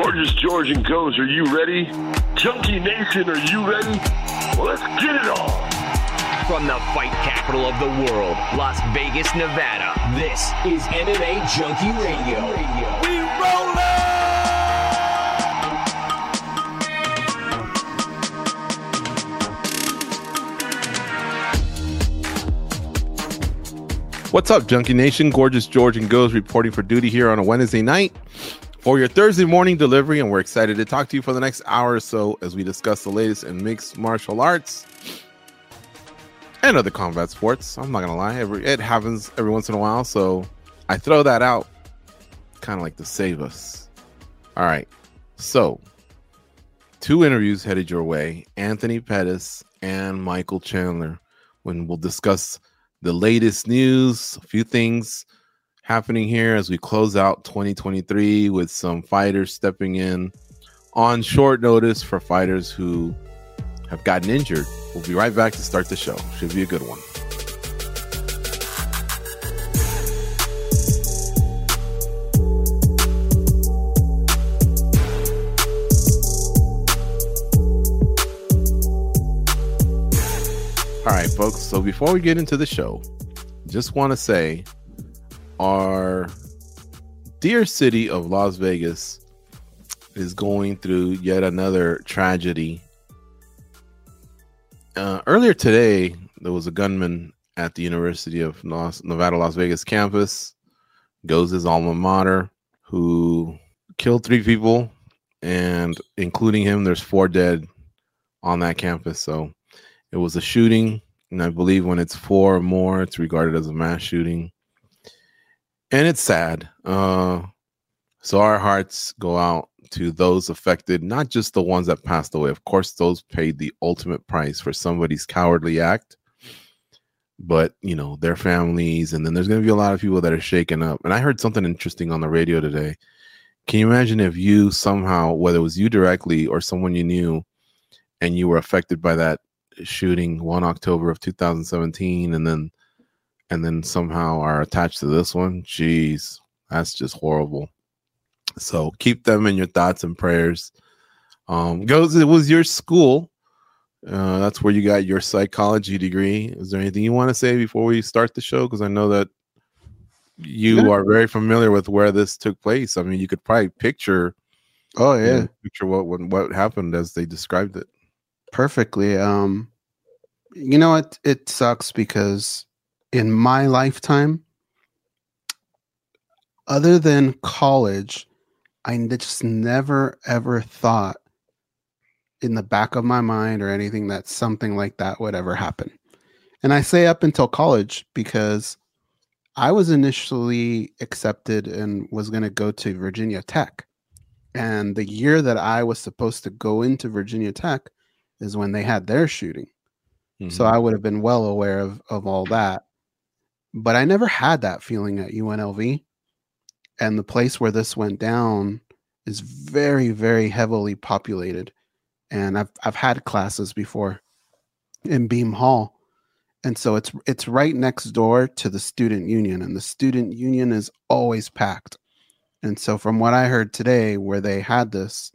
Gorgeous George and Goes, are you ready? Junkie Nation, are you ready? Well, let's get it on. From the fight capital of the world, Las Vegas, Nevada, this is MMA Junkie Radio. We rollin'! What's up, Junkie Nation? Gorgeous George and Goes reporting for duty here on a Wednesday night for your Thursday morning delivery, and we're excited to talk to you for the next hour or so as we discuss the latest in mixed martial arts and other combat sports. I'm not gonna lie, every, it happens every once in a while, so I throw that out, kind of like to save us. All right, so two interviews headed your way: Anthony Pettis and Michael Chandler. When we'll discuss the latest news, a few things happening here as we close out 2023 with some fighters stepping in on short notice for fighters who have gotten injured. We'll be right back to start the show. Should be a good one. All right, folks. So before we get into the show, just want to say our dear city of Las Vegas is going through yet another tragedy. Uh, earlier today, there was a gunman at the University of Las, Nevada, Las Vegas campus, goes his alma mater, who killed three people, and including him, there's four dead on that campus. So it was a shooting, and I believe when it's four or more, it's regarded as a mass shooting. And it's sad. Uh, so our hearts go out to those affected, not just the ones that passed away. Of course, those paid the ultimate price for somebody's cowardly act, but you know, their families, and then there's going to be a lot of people that are shaken up. And I heard something interesting on the radio today. Can you imagine if you somehow, whether it was you directly or someone you knew, and you were affected by that shooting one October of 2017 and then and then somehow are attached to this one. Jeez, that's just horrible. So keep them in your thoughts and prayers. Um goes it was your school. Uh that's where you got your psychology degree. Is there anything you want to say before we start the show? Because I know that you Yeah. are very familiar with where this took place. I mean, you could probably picture Oh you yeah, know, picture what, what what happened as they described it. perfectly. Um, you know it It sucks because in my lifetime, other than college, I just never ever thought in the back of my mind or anything that something like that would ever happen. And I say up until college because I was initially accepted and was going to go to Virginia Tech. And the year that I was supposed to go into Virginia Tech is when they had their shooting. So Mhm. I would have been well aware of, of all that. But I never had that feeling at UNLV. And the place where this went down is very, very heavily populated. And I've I've had classes before in Beam Hall. And so it's it's right next door to the student union, and the student union is always packed. And so from what I heard today, where they had this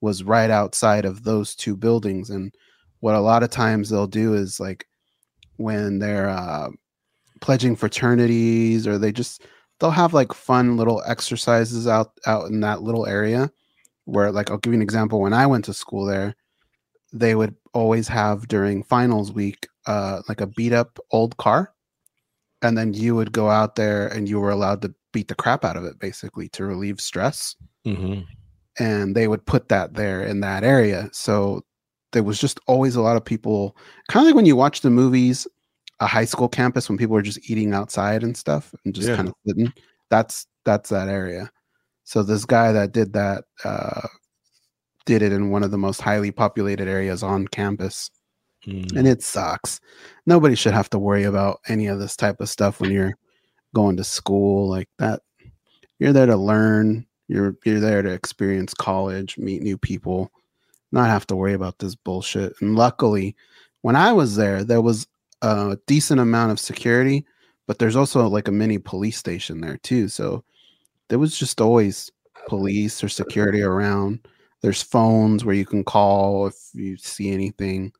was right outside of those two buildings. And what a lot of times they'll do is like when they're uh, pledging fraternities or they just they'll have like fun little exercises out out in that little area where like I'll give you an example when I went to school there they would always have during finals week uh like a beat up old car and then you would go out there and you were allowed to beat the crap out of it basically to relieve stress Mhm. and they would put that there in that area. So there was just always a lot of people, kind of like when you watch the movies, a high school campus when people are just eating outside and stuff and just Yeah. kind of sitting. That's that's that area. So this guy that did that uh, did it in one of the most highly populated areas on campus, Mm. and it sucks. Nobody should have to worry about any of this type of stuff when you're going to school like that. You're there to learn. You're you're there to experience college, meet new people, not have to worry about this bullshit. And luckily, when I was there, there was a decent amount of security, but there's also like a mini police station there too. So there was just always police or security around. There's phones where you can call if you see anything.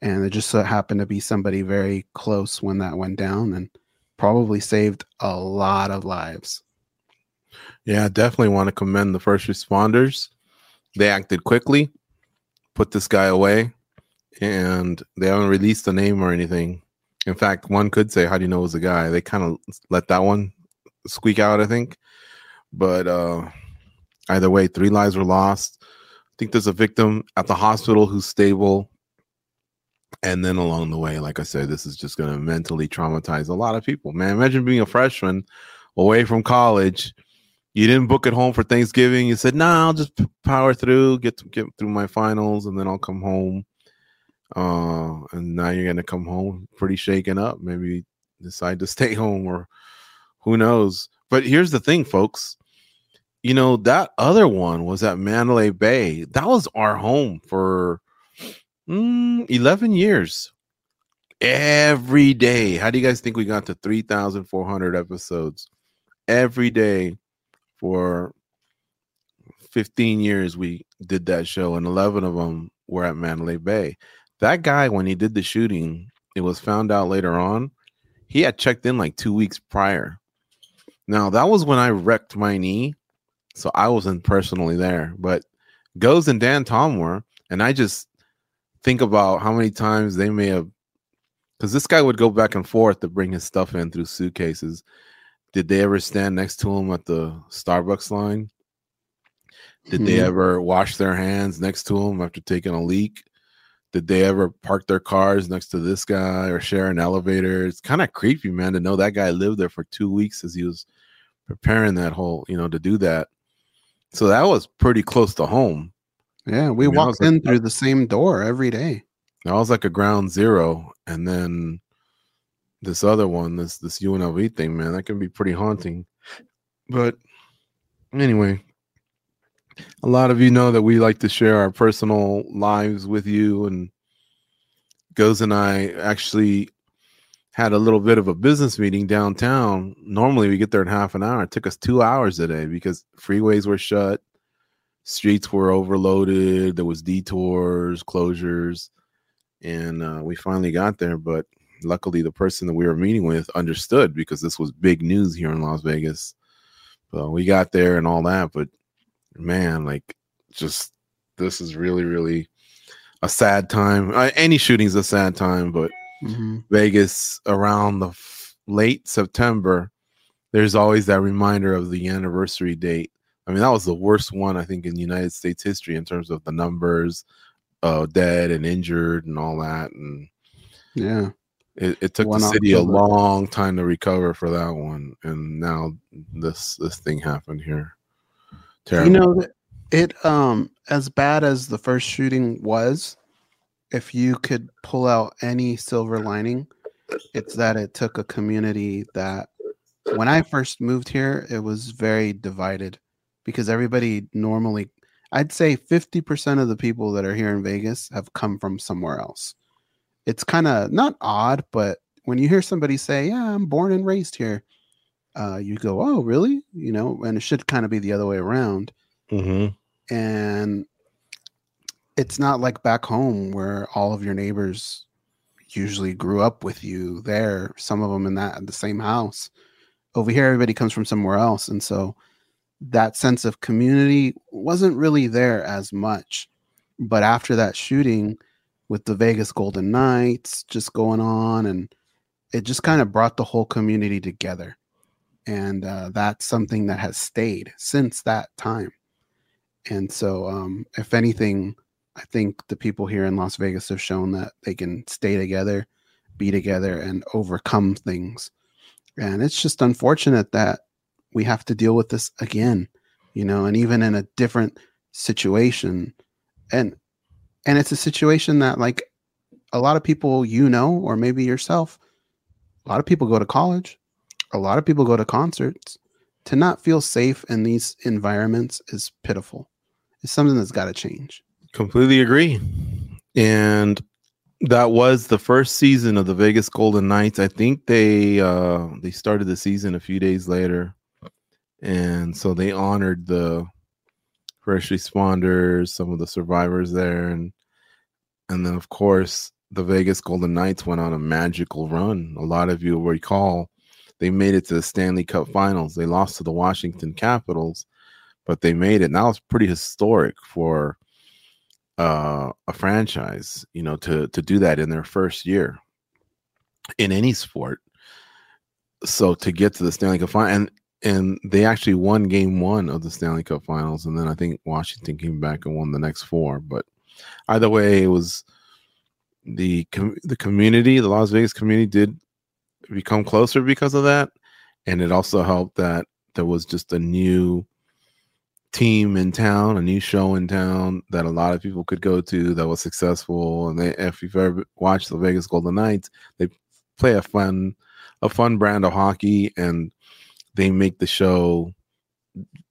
And it just so happened to be somebody very close when that went down and probably saved a lot of lives. Yeah, I definitely want to commend the first responders. They acted quickly, put this guy away, and they haven't released the name or anything. In fact, one could say, How do you know it was a guy? They kind of let that one squeak out, I think. But uh either way, three lives were lost. I think there's a victim at the hospital who's stable. And then along the way, like I said, this is just going to mentally traumatize a lot of people. Man, imagine being a freshman away from college you didn't book it home for Thanksgiving. You said, "Nah, I'll just power through, get to, get through my finals, and then I'll come home." Uh, and now you're gonna come home pretty shaken up. Maybe decide to stay home, or who knows. But here's the thing, folks. You know that other one was at Mandalay Bay. That was our home for mm, 11 years. Every day. How do you guys think we got to 3,400 episodes? Every day for 15 years we did that show and 11 of them were at Mandalay Bay. That guy when he did the shooting, it was found out later on, he had checked in like 2 weeks prior. Now, that was when I wrecked my knee, so I wasn't personally there, but Goes and Dan Tom were, and I just think about how many times they may have cuz this guy would go back and forth to bring his stuff in through suitcases did they ever stand next to him at the Starbucks line? Did they Hmm. ever wash their hands next to him after taking a leak? Did they ever park their cars next to this guy or share an elevator? It's kind of creepy, man, to know that guy lived there for two weeks as he was preparing that whole, you know, to do that. So that was pretty close to home. Yeah, we I mean, walked was like- in through the same door every day. That was like a ground zero. And then this other one, this this UNLV thing, man, that can be pretty haunting. But anyway, a lot of you know that we like to share our personal lives with you. And Goes and I actually had a little bit of a business meeting downtown. Normally we get there in half an hour. It took us two hours today because freeways were shut, streets were overloaded, there was detours, closures and uh, we finally got there. But luckily, the person that we were meeting with understood because this was big news here in Las Vegas. So we got there and all that. But man, like, just this is really, really a sad time. Uh, any shooting's a sad time, but Mhm. Vegas around the f- late September, there's always that reminder of the anniversary date. I mean, that was the worst one I think in United States history in terms of the numbers, uh, dead and injured and all that. And Yeah. it, it took One the city a long time to recover for that one. And now this this thing happened here. Terrible. You know, it um as bad as the first shooting was, if you could pull out any silver lining, it's that it took a community that when I first moved here, it was very divided because everybody normally I'd say 50% of the people that are here in Vegas have come from somewhere else. It's kind of not odd, but when you hear somebody say, "Yeah, I'm born and raised here," uh, you go, "Oh, really?" You know, and it should kind of be the other way around Mhm. and it's not like back home where all of your neighbors usually grew up with you there some of them in that the same house over here everybody comes from somewhere else and so that sense of community wasn't really there as much but after that shooting with the Vegas Golden Knights just going on and it just kind of brought the whole community together and uh, that's something that has stayed since that time and so, um, if anything, I think the people here in Las Vegas have shown that they can stay together, be together, and overcome things. And it's just unfortunate that we have to deal with this again. you know, and even in a different situation. And and it's a situation that like a lot of people you know, or maybe yourself, a lot of people go to college, a lot of people go to concerts. To not feel safe in these environments is pitiful. It's something that's got to change. Completely agree. And that was the first season of the Vegas Golden Knights. I think they uh they started the season a few days later. And so they honored the first responders, some of the survivors there and and then of course the Vegas Golden Knights went on a magical run. A lot of you will recall they made it to the Stanley Cup Finals. They lost to the Washington Capitals, but they made it. That was pretty historic for uh, a franchise, you know, to to do that in their first year in any sport. So to get to the Stanley Cup final, and and they actually won Game One of the Stanley Cup Finals, and then I think Washington came back and won the next four. But either way, it was the com- the community, the Las Vegas community, did become closer because of that, and it also helped that there was just a new team in town, a new show in town that a lot of people could go to that was successful. And they, if you've ever watched the Vegas Golden Knights, they play a fun, a fun brand of hockey, and they make the show.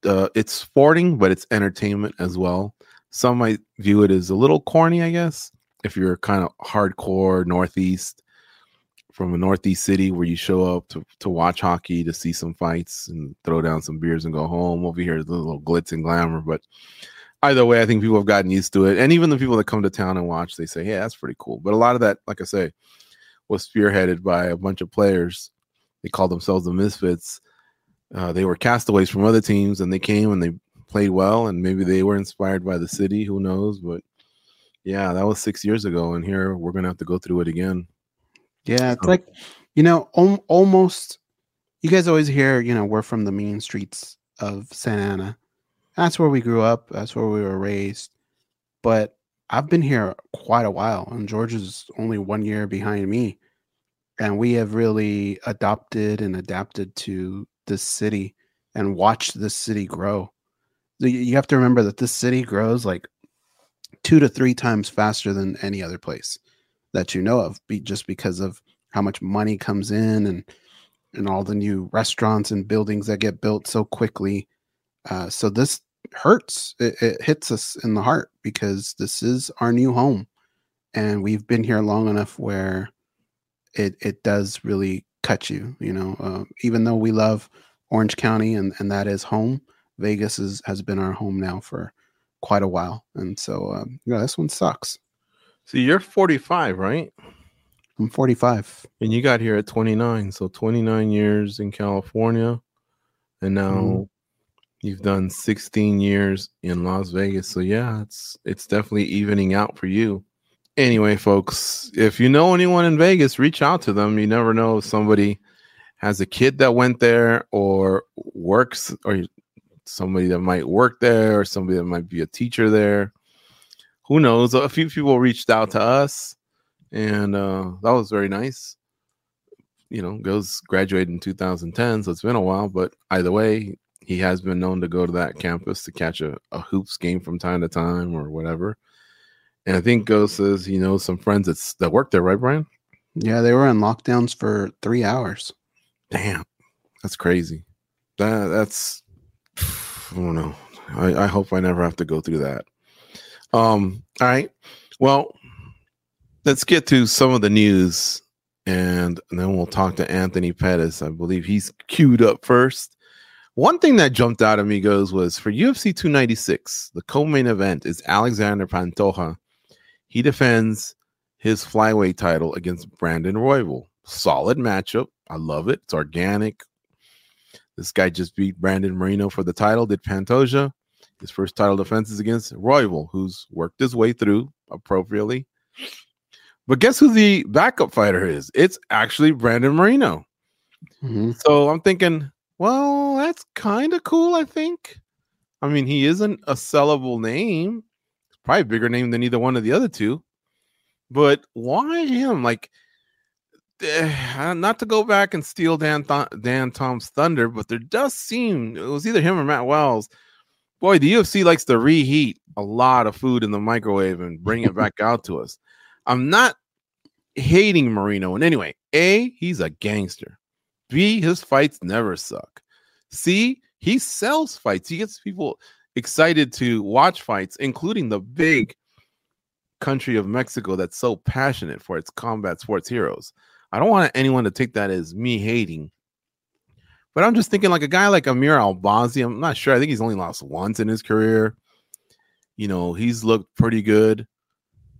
Uh, it's sporting, but it's entertainment as well. Some might view it as a little corny, I guess, if you're kind of hardcore Northeast from a Northeast city where you show up to, to watch hockey, to see some fights and throw down some beers and go home. Over here, the little glitz and glamour. But either way, I think people have gotten used to it. And even the people that come to town and watch, they say, "Yeah, that's pretty cool. But a lot of that, like I say, was spearheaded by a bunch of players. They called themselves the Misfits. Uh, they were castaways from other teams and they came and they played well. And maybe they were inspired by the city. Who knows? But yeah, that was six years ago. And here we're to have to go through it again. Yeah, it's like, you know, om- almost. You guys always hear, you know, we're from the mean streets of Santa Ana. That's where we grew up. That's where we were raised. But I've been here quite a while, and George is only one year behind me. And we have really adopted and adapted to this city and watched this city grow. You have to remember that this city grows like two to three times faster than any other place that you know of, be, just because of how much money comes in and and all the new restaurants and buildings that get built so quickly. Uh, so this hurts. It, it hits us in the heart because this is our new home, and we've been here long enough where it it does really cut you. You know, uh, even though we love Orange County and and that is home, Vegas is has been our home now for quite a while, and so um, yeah, this one sucks. So you're 45, right? I'm 45. And you got here at 29. So 29 years in California. And now mm. you've done 16 years in Las Vegas. So yeah, it's it's definitely evening out for you. Anyway, folks, if you know anyone in Vegas, reach out to them. You never know if somebody has a kid that went there or works or somebody that might work there or somebody that might be a teacher there who knows? A few people reached out to us, and uh, that was very nice. You know, goes graduated in 2010, so it's been a while. But either way, he has been known to go to that campus to catch a, a hoops game from time to time or whatever. And I think Go says he knows some friends that's that work there, right, Brian? Yeah, they were in lockdowns for three hours. Damn, that's crazy. That that's I don't know. I, I hope I never have to go through that. Um, all right. Well, let's get to some of the news and, then we'll talk to Anthony Pettis. I believe he's queued up first. One thing that jumped out at me goes was for UFC 296, the co-main event is Alexander Pantoja. He defends his flyweight title against Brandon Royval. Solid matchup. I love it. It's organic. This guy just beat Brandon Moreno for the title. Did Pantoja? His first title defense is against Royval, who's worked his way through appropriately. But guess who the backup fighter is? It's actually Brandon Moreno. Mm-hmm. So I'm thinking, well, that's kind of cool, I think. I mean, he isn't a sellable name. It's probably a bigger name than either one of the other two. But why him? Like, uh, not to go back and steal Dan Th- Dan Tom's thunder, but there does seem it was either him or Matt Schnell boy, the UFC likes to reheat a lot of food in the microwave and bring it back out to us. I'm not hating Moreno in any way. A, he's a gangster. B, his fights never suck. C, he sells fights. He gets people excited to watch fights, including the big country of Mexico that's so passionate for its combat sports heroes. I don't want anyone to take that as me hating. But I'm just thinking like a guy like Amir Albazi, I'm not sure. I think he's only lost once in his career. You know, he's looked pretty good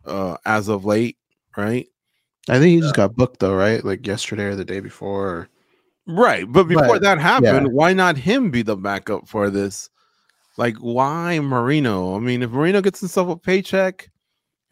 uh as of late, right? I think he just got booked though, right? Like yesterday or the day before. Or... Right. But before But, that happened, yeah. why not him be the backup for this? Like, why Moreno? I mean, if Moreno gets himself a paycheck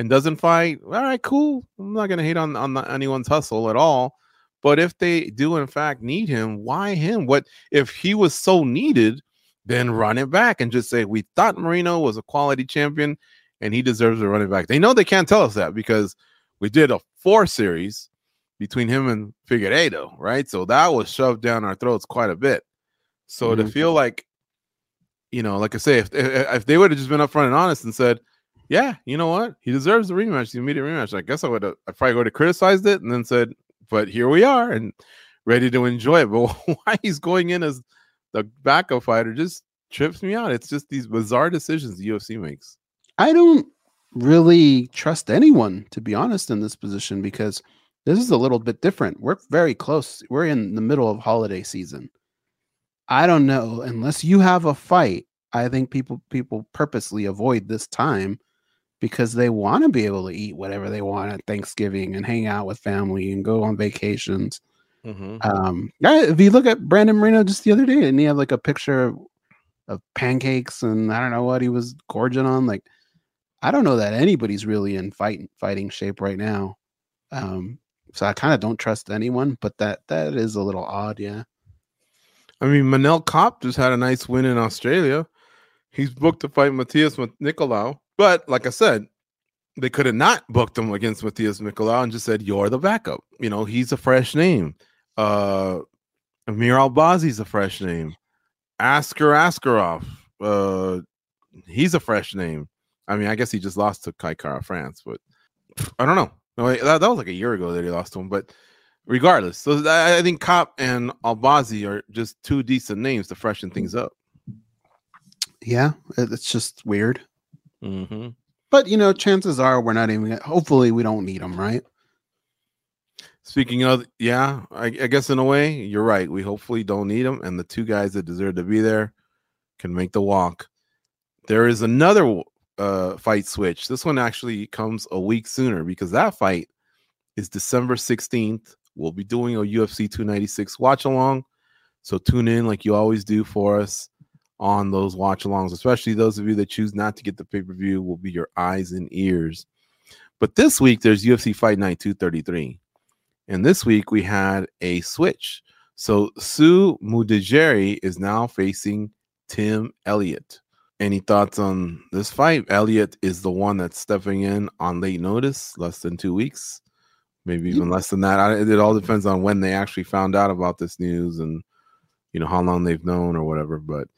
and doesn't fight, all right, cool. I'm not gonna hate on on the- anyone's hustle at all. But if they do in fact need him, why him? What if he was so needed? Then run it back and just say we thought Moreno was a quality champion and he deserves a running back. They know they can't tell us that because we did a four series between him and Figueiredo, right? So that was shoved down our throats quite a bit. So to Mhm. feel like, you know, like I say, if if if they would have just been upfront and honest and said, "Yeah, you know what, he deserves the rematch, the immediate rematch," I guess I would have, I probably would have criticized it and then said, "But here we are and ready to enjoy it." But why he's going in as the backup fighter just trips me out. It's just these bizarre decisions the UFC makes. I don't really trust anyone, to be honest, in this position because this is a little bit different. We're very close. We're in the middle of holiday season. I don't know unless you have a fight. I think people people purposely avoid this time because they want to be able to eat whatever they want at Thanksgiving and hang out with family and go on vacations. Mm-hmm. Um, if you look at Brandon Moreno just the other day, and he had like a picture of, of pancakes and I don't know what he was gorging on. Like, I don't know that anybody's really in fight fighting shape right now. Um, so I kind of don't trust anyone, but that that is a little odd, yeah. I mean, Manel Kape just had a nice win in Australia. He's booked to fight Matheus Nicolau. But like I said, they could have not booked him against Matheus Nicolau and just said, You're the backup. You know, he's a fresh name. Uh Amir Albazi's a fresh name. Askar Askarov. Uh he's a fresh name. I mean, I guess he just lost to Kai Kara-France, but I don't know. No, that, that was like a year ago that he lost to him, but regardless, so I, I think Kape and Albazi are just two decent names to freshen things up. Yeah, it's just weird. Mm-hmm. But you know, chances are we're not even. Hopefully, we don't need them, right? Speaking of, yeah, I, I guess in a way, you're right. We hopefully don't need them, and the two guys that deserve to be there can make the walk. There is another uh, fight switch. This one actually comes a week sooner because that fight is December 16th. We'll be doing a UFC 296 watch along. So tune in like you always do for us on those watch alongs, especially those of you that choose not to get the pay per view, will be your eyes and ears. But this week, there's UFC Fight Night 233. And this week, we had a switch. So Su Mudaerji is now facing Tim Elliott. Any thoughts on this fight? Elliott is the one that's stepping in on late notice, less than two weeks, maybe even less than that. I, it all depends on when they actually found out about this news and you know how long they've known or whatever. But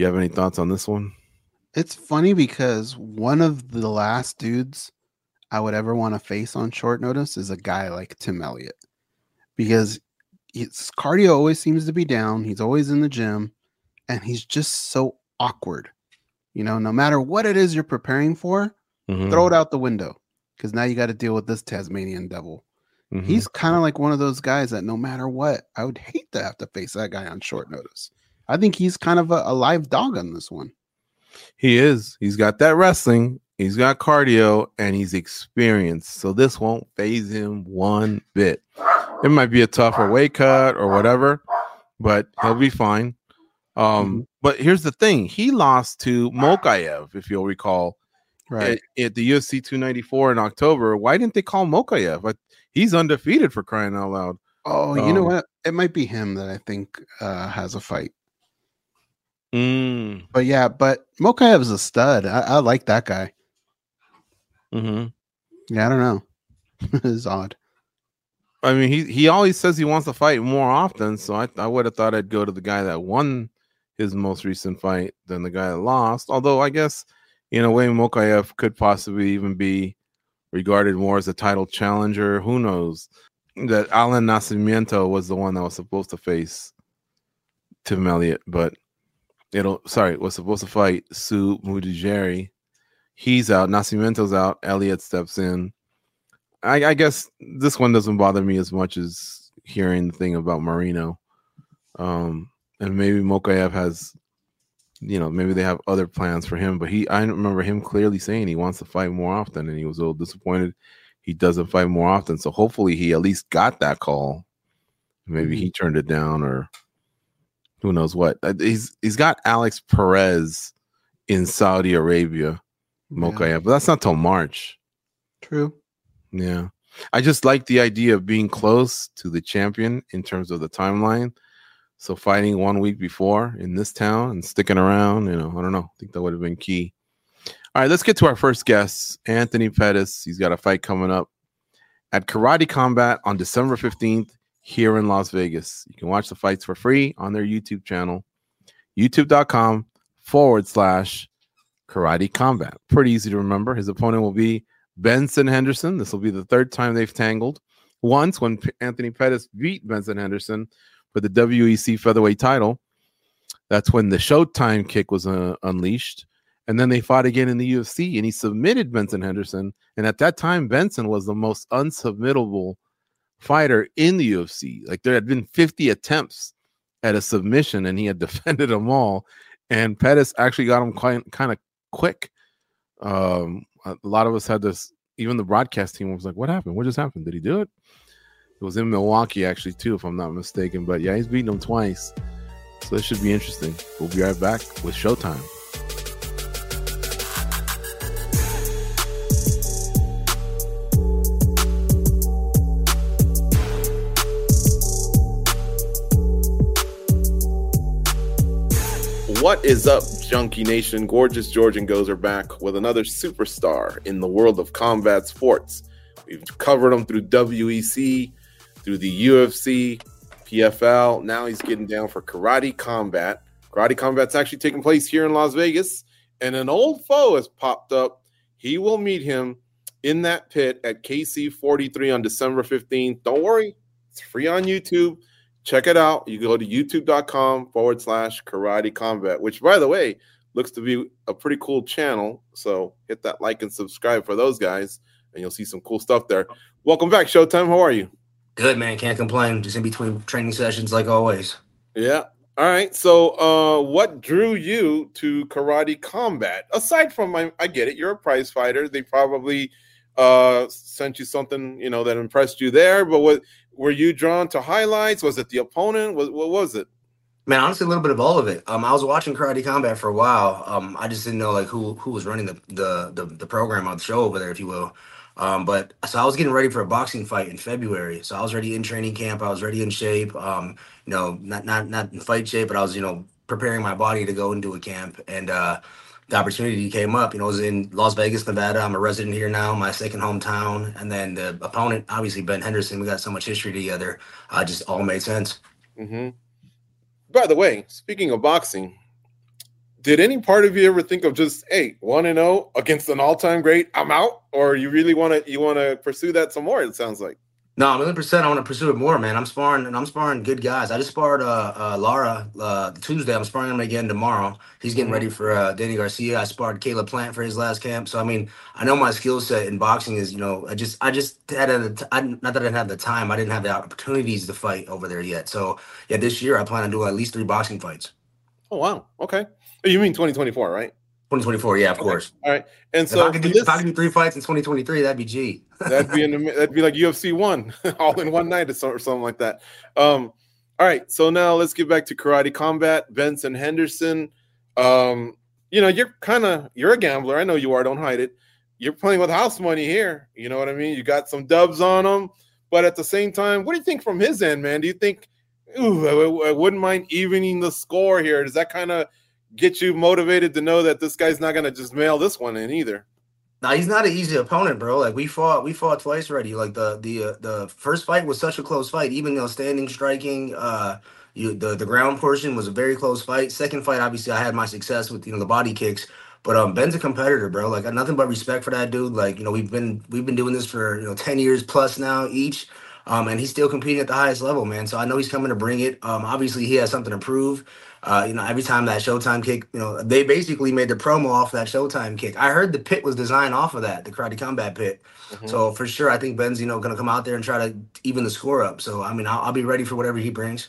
you have any thoughts on this one? It's funny because one of the last dudes I would ever want to face on short notice is a guy like Tim Elliott because his cardio always seems to be down. He's always in the gym and he's just so awkward. You know, no matter what it is you're preparing for, Mhm, throw it out the window because now you got to deal with this Tasmanian devil. mhm. He's kind of like one of those guys that no matter what, I would hate to have to face that guy on short notice. I think he's kind of a, a live dog on this one. He is. He's got that wrestling. He's got cardio and he's experienced. So this won't phase him one bit. It might be a tougher weight cut or whatever, but he'll be fine. Um, but here's the thing: he lost to Mokaev, if you'll recall, Right. at, at the UFC 294 in October. Why didn't they call Mokaev? But he's undefeated for crying out loud. Oh, you know Um, what? It might be him that I think uh, has a fight. Mm, But yeah, but Mokaev is a stud. I, I like that guy. hmm Yeah, I don't know. it's odd. I mean, he he always says he wants to fight more often, so I, I would have thought I'd go to the guy that won his most recent fight than the guy that lost. Although I guess in a way Mokaev could possibly even be regarded more as a title challenger. Who knows? That Allan Nascimento was the one that was supposed to face Tim Elliott, but it'll sorry, was supposed to fight Su Mudaerji. He's out, Nascimento's out, Elliott steps in. I, I guess this one doesn't bother me as much as hearing the thing about Moreno. Um, and maybe Mokaev has, you know, maybe they have other plans for him. But he, I remember him clearly saying he wants to fight more often, and he was a little disappointed he doesn't fight more often. So hopefully he at least got that call. Maybe he turned it down, or who knows what. Uh, He's he's got Alex Perez in Saudi Arabia, Mokaev, but that's not till March. True. Yeah. I just like the idea of being close to the champion in terms of the timeline. So fighting one week before in this town and sticking around, you know, I don't know. I think that would have been key. All right, let's get to our first guest, Anthony Pettis. He's got a fight coming up at Karate Combat on December 15th here in Las Vegas. You can watch the fights for free on their YouTube channel, youtube.com forward slash Karate Combat. Pretty easy to remember. His opponent will be Benson Henderson. This will be the third time they've tangled. Once when Anthony Pettis beat Benson Henderson for the WEC featherweight title. That's when the Showtime kick was uh, unleashed. And then they fought again in the UFC and he submitted Benson Henderson. And at that time, Benson was the most unsubmittable fighter in the UFC. Like there had been 50 attempts at a submission and he had defended them all. And Pettis actually got him quite kind of quick. Um, a lot of us had this, even the broadcast team was like, What happened? What just happened? Did he do it? It was in Milwaukee, actually, too, if I'm not mistaken. But yeah, he's beaten him twice. So this should be interesting. We'll be right back with Showtime. What is up, Junkie Nation? Gorgeous Georgian Goes are back with another superstar in the world of combat sports. We've covered him through WEC, through the UFC, PFL. Now he's getting down for Karate Combat. Karate Combat's actually taking place here in Las Vegas, and an old foe has popped up. He will meet him in that pit at KC 43 on December 15th. Don't worry, it's free on YouTube. Check it out. You go to youtube.com forward slash karate combat, which, by the way, looks to be a pretty cool channel. So hit that like and subscribe for those guys, and you'll see some cool stuff there. Welcome back, Showtime. How are you? Good man, can't complain. Just in between training sessions, like always. Yeah. All right. So, uh, what drew you to karate combat? Aside from my, I get it, you're a prize fighter. They probably uh sent you something, you know, that impressed you there. But what were you drawn to highlights? Was it the opponent? What, what was it? Man, honestly, a little bit of all of it. Um, I was watching Karate Combat for a while. Um, I just didn't know like who who was running the the the, the program on the show over there, if you will. Um, but so I was getting ready for a boxing fight in February. So I was ready in training camp. I was ready in shape. Um, you know, not not not in fight shape, but I was you know preparing my body to go into a camp. And uh, the opportunity came up. You know, it was in Las Vegas, Nevada. I'm a resident here now, my second hometown. And then the opponent, obviously Ben Henderson. We got so much history together. Uh, just all made sense. Mm-hmm. By the way, speaking of boxing, did any part of you ever think of just hey one and zero against an all time great? I'm out, or you really want to you want to pursue that some more? It sounds like. No, a million percent. I want to pursue it more, man. I'm sparring and I'm sparring good guys. I just sparred uh, uh Lara uh Tuesday. I'm sparring him again tomorrow. He's getting ready for uh Danny Garcia. I sparred Caleb Plant for his last camp. So I mean, I know my skill set in boxing is, you know, I just I just had a I, not that I didn't have the time, I didn't have the opportunities to fight over there yet. So yeah, this year I plan on doing at least three boxing fights. Oh wow. Okay. You mean 2024, right? 2024, yeah, of course. All right. And If so I, do, this- if I could do three fights in 2023, that'd be G. that'd be in the, that'd be like UFC one, all in one night or, something like that. Um, all right, so now let's get back to karate combat. Benson Henderson, um, you know you're kind of you're a gambler. I know you are. Don't hide it. You're playing with house money here. You know what I mean? You got some dubs on him, but at the same time, what do you think from his end, man? Do you think, ooh, I, I wouldn't mind evening the score here? Does that kind of get you motivated to know that this guy's not going to just mail this one in either? Nah, he's not an easy opponent, bro. Like we fought, we fought twice already. Like the the uh, the first fight was such a close fight. Even though standing, striking, uh, You the the ground portion was a very close fight. Second fight, obviously, I had my success with you know the body kicks. But um, Ben's a competitor, bro. Like, nothing but respect for that dude. Like, you know, we've been we've been doing this for you know ten years plus now each, um, and he's still competing at the highest level, man. So I know he's coming to bring it. Um, obviously, he has something to prove. Uh, you know, every time that Showtime kick, you know, they basically made the promo off that Showtime kick. I heard the pit was designed off of that, the Karate Combat pit. Mhm. So for sure, I think Ben's you know going to come out there and try to even the score up. So I mean, I'll, I'll be ready for whatever he brings.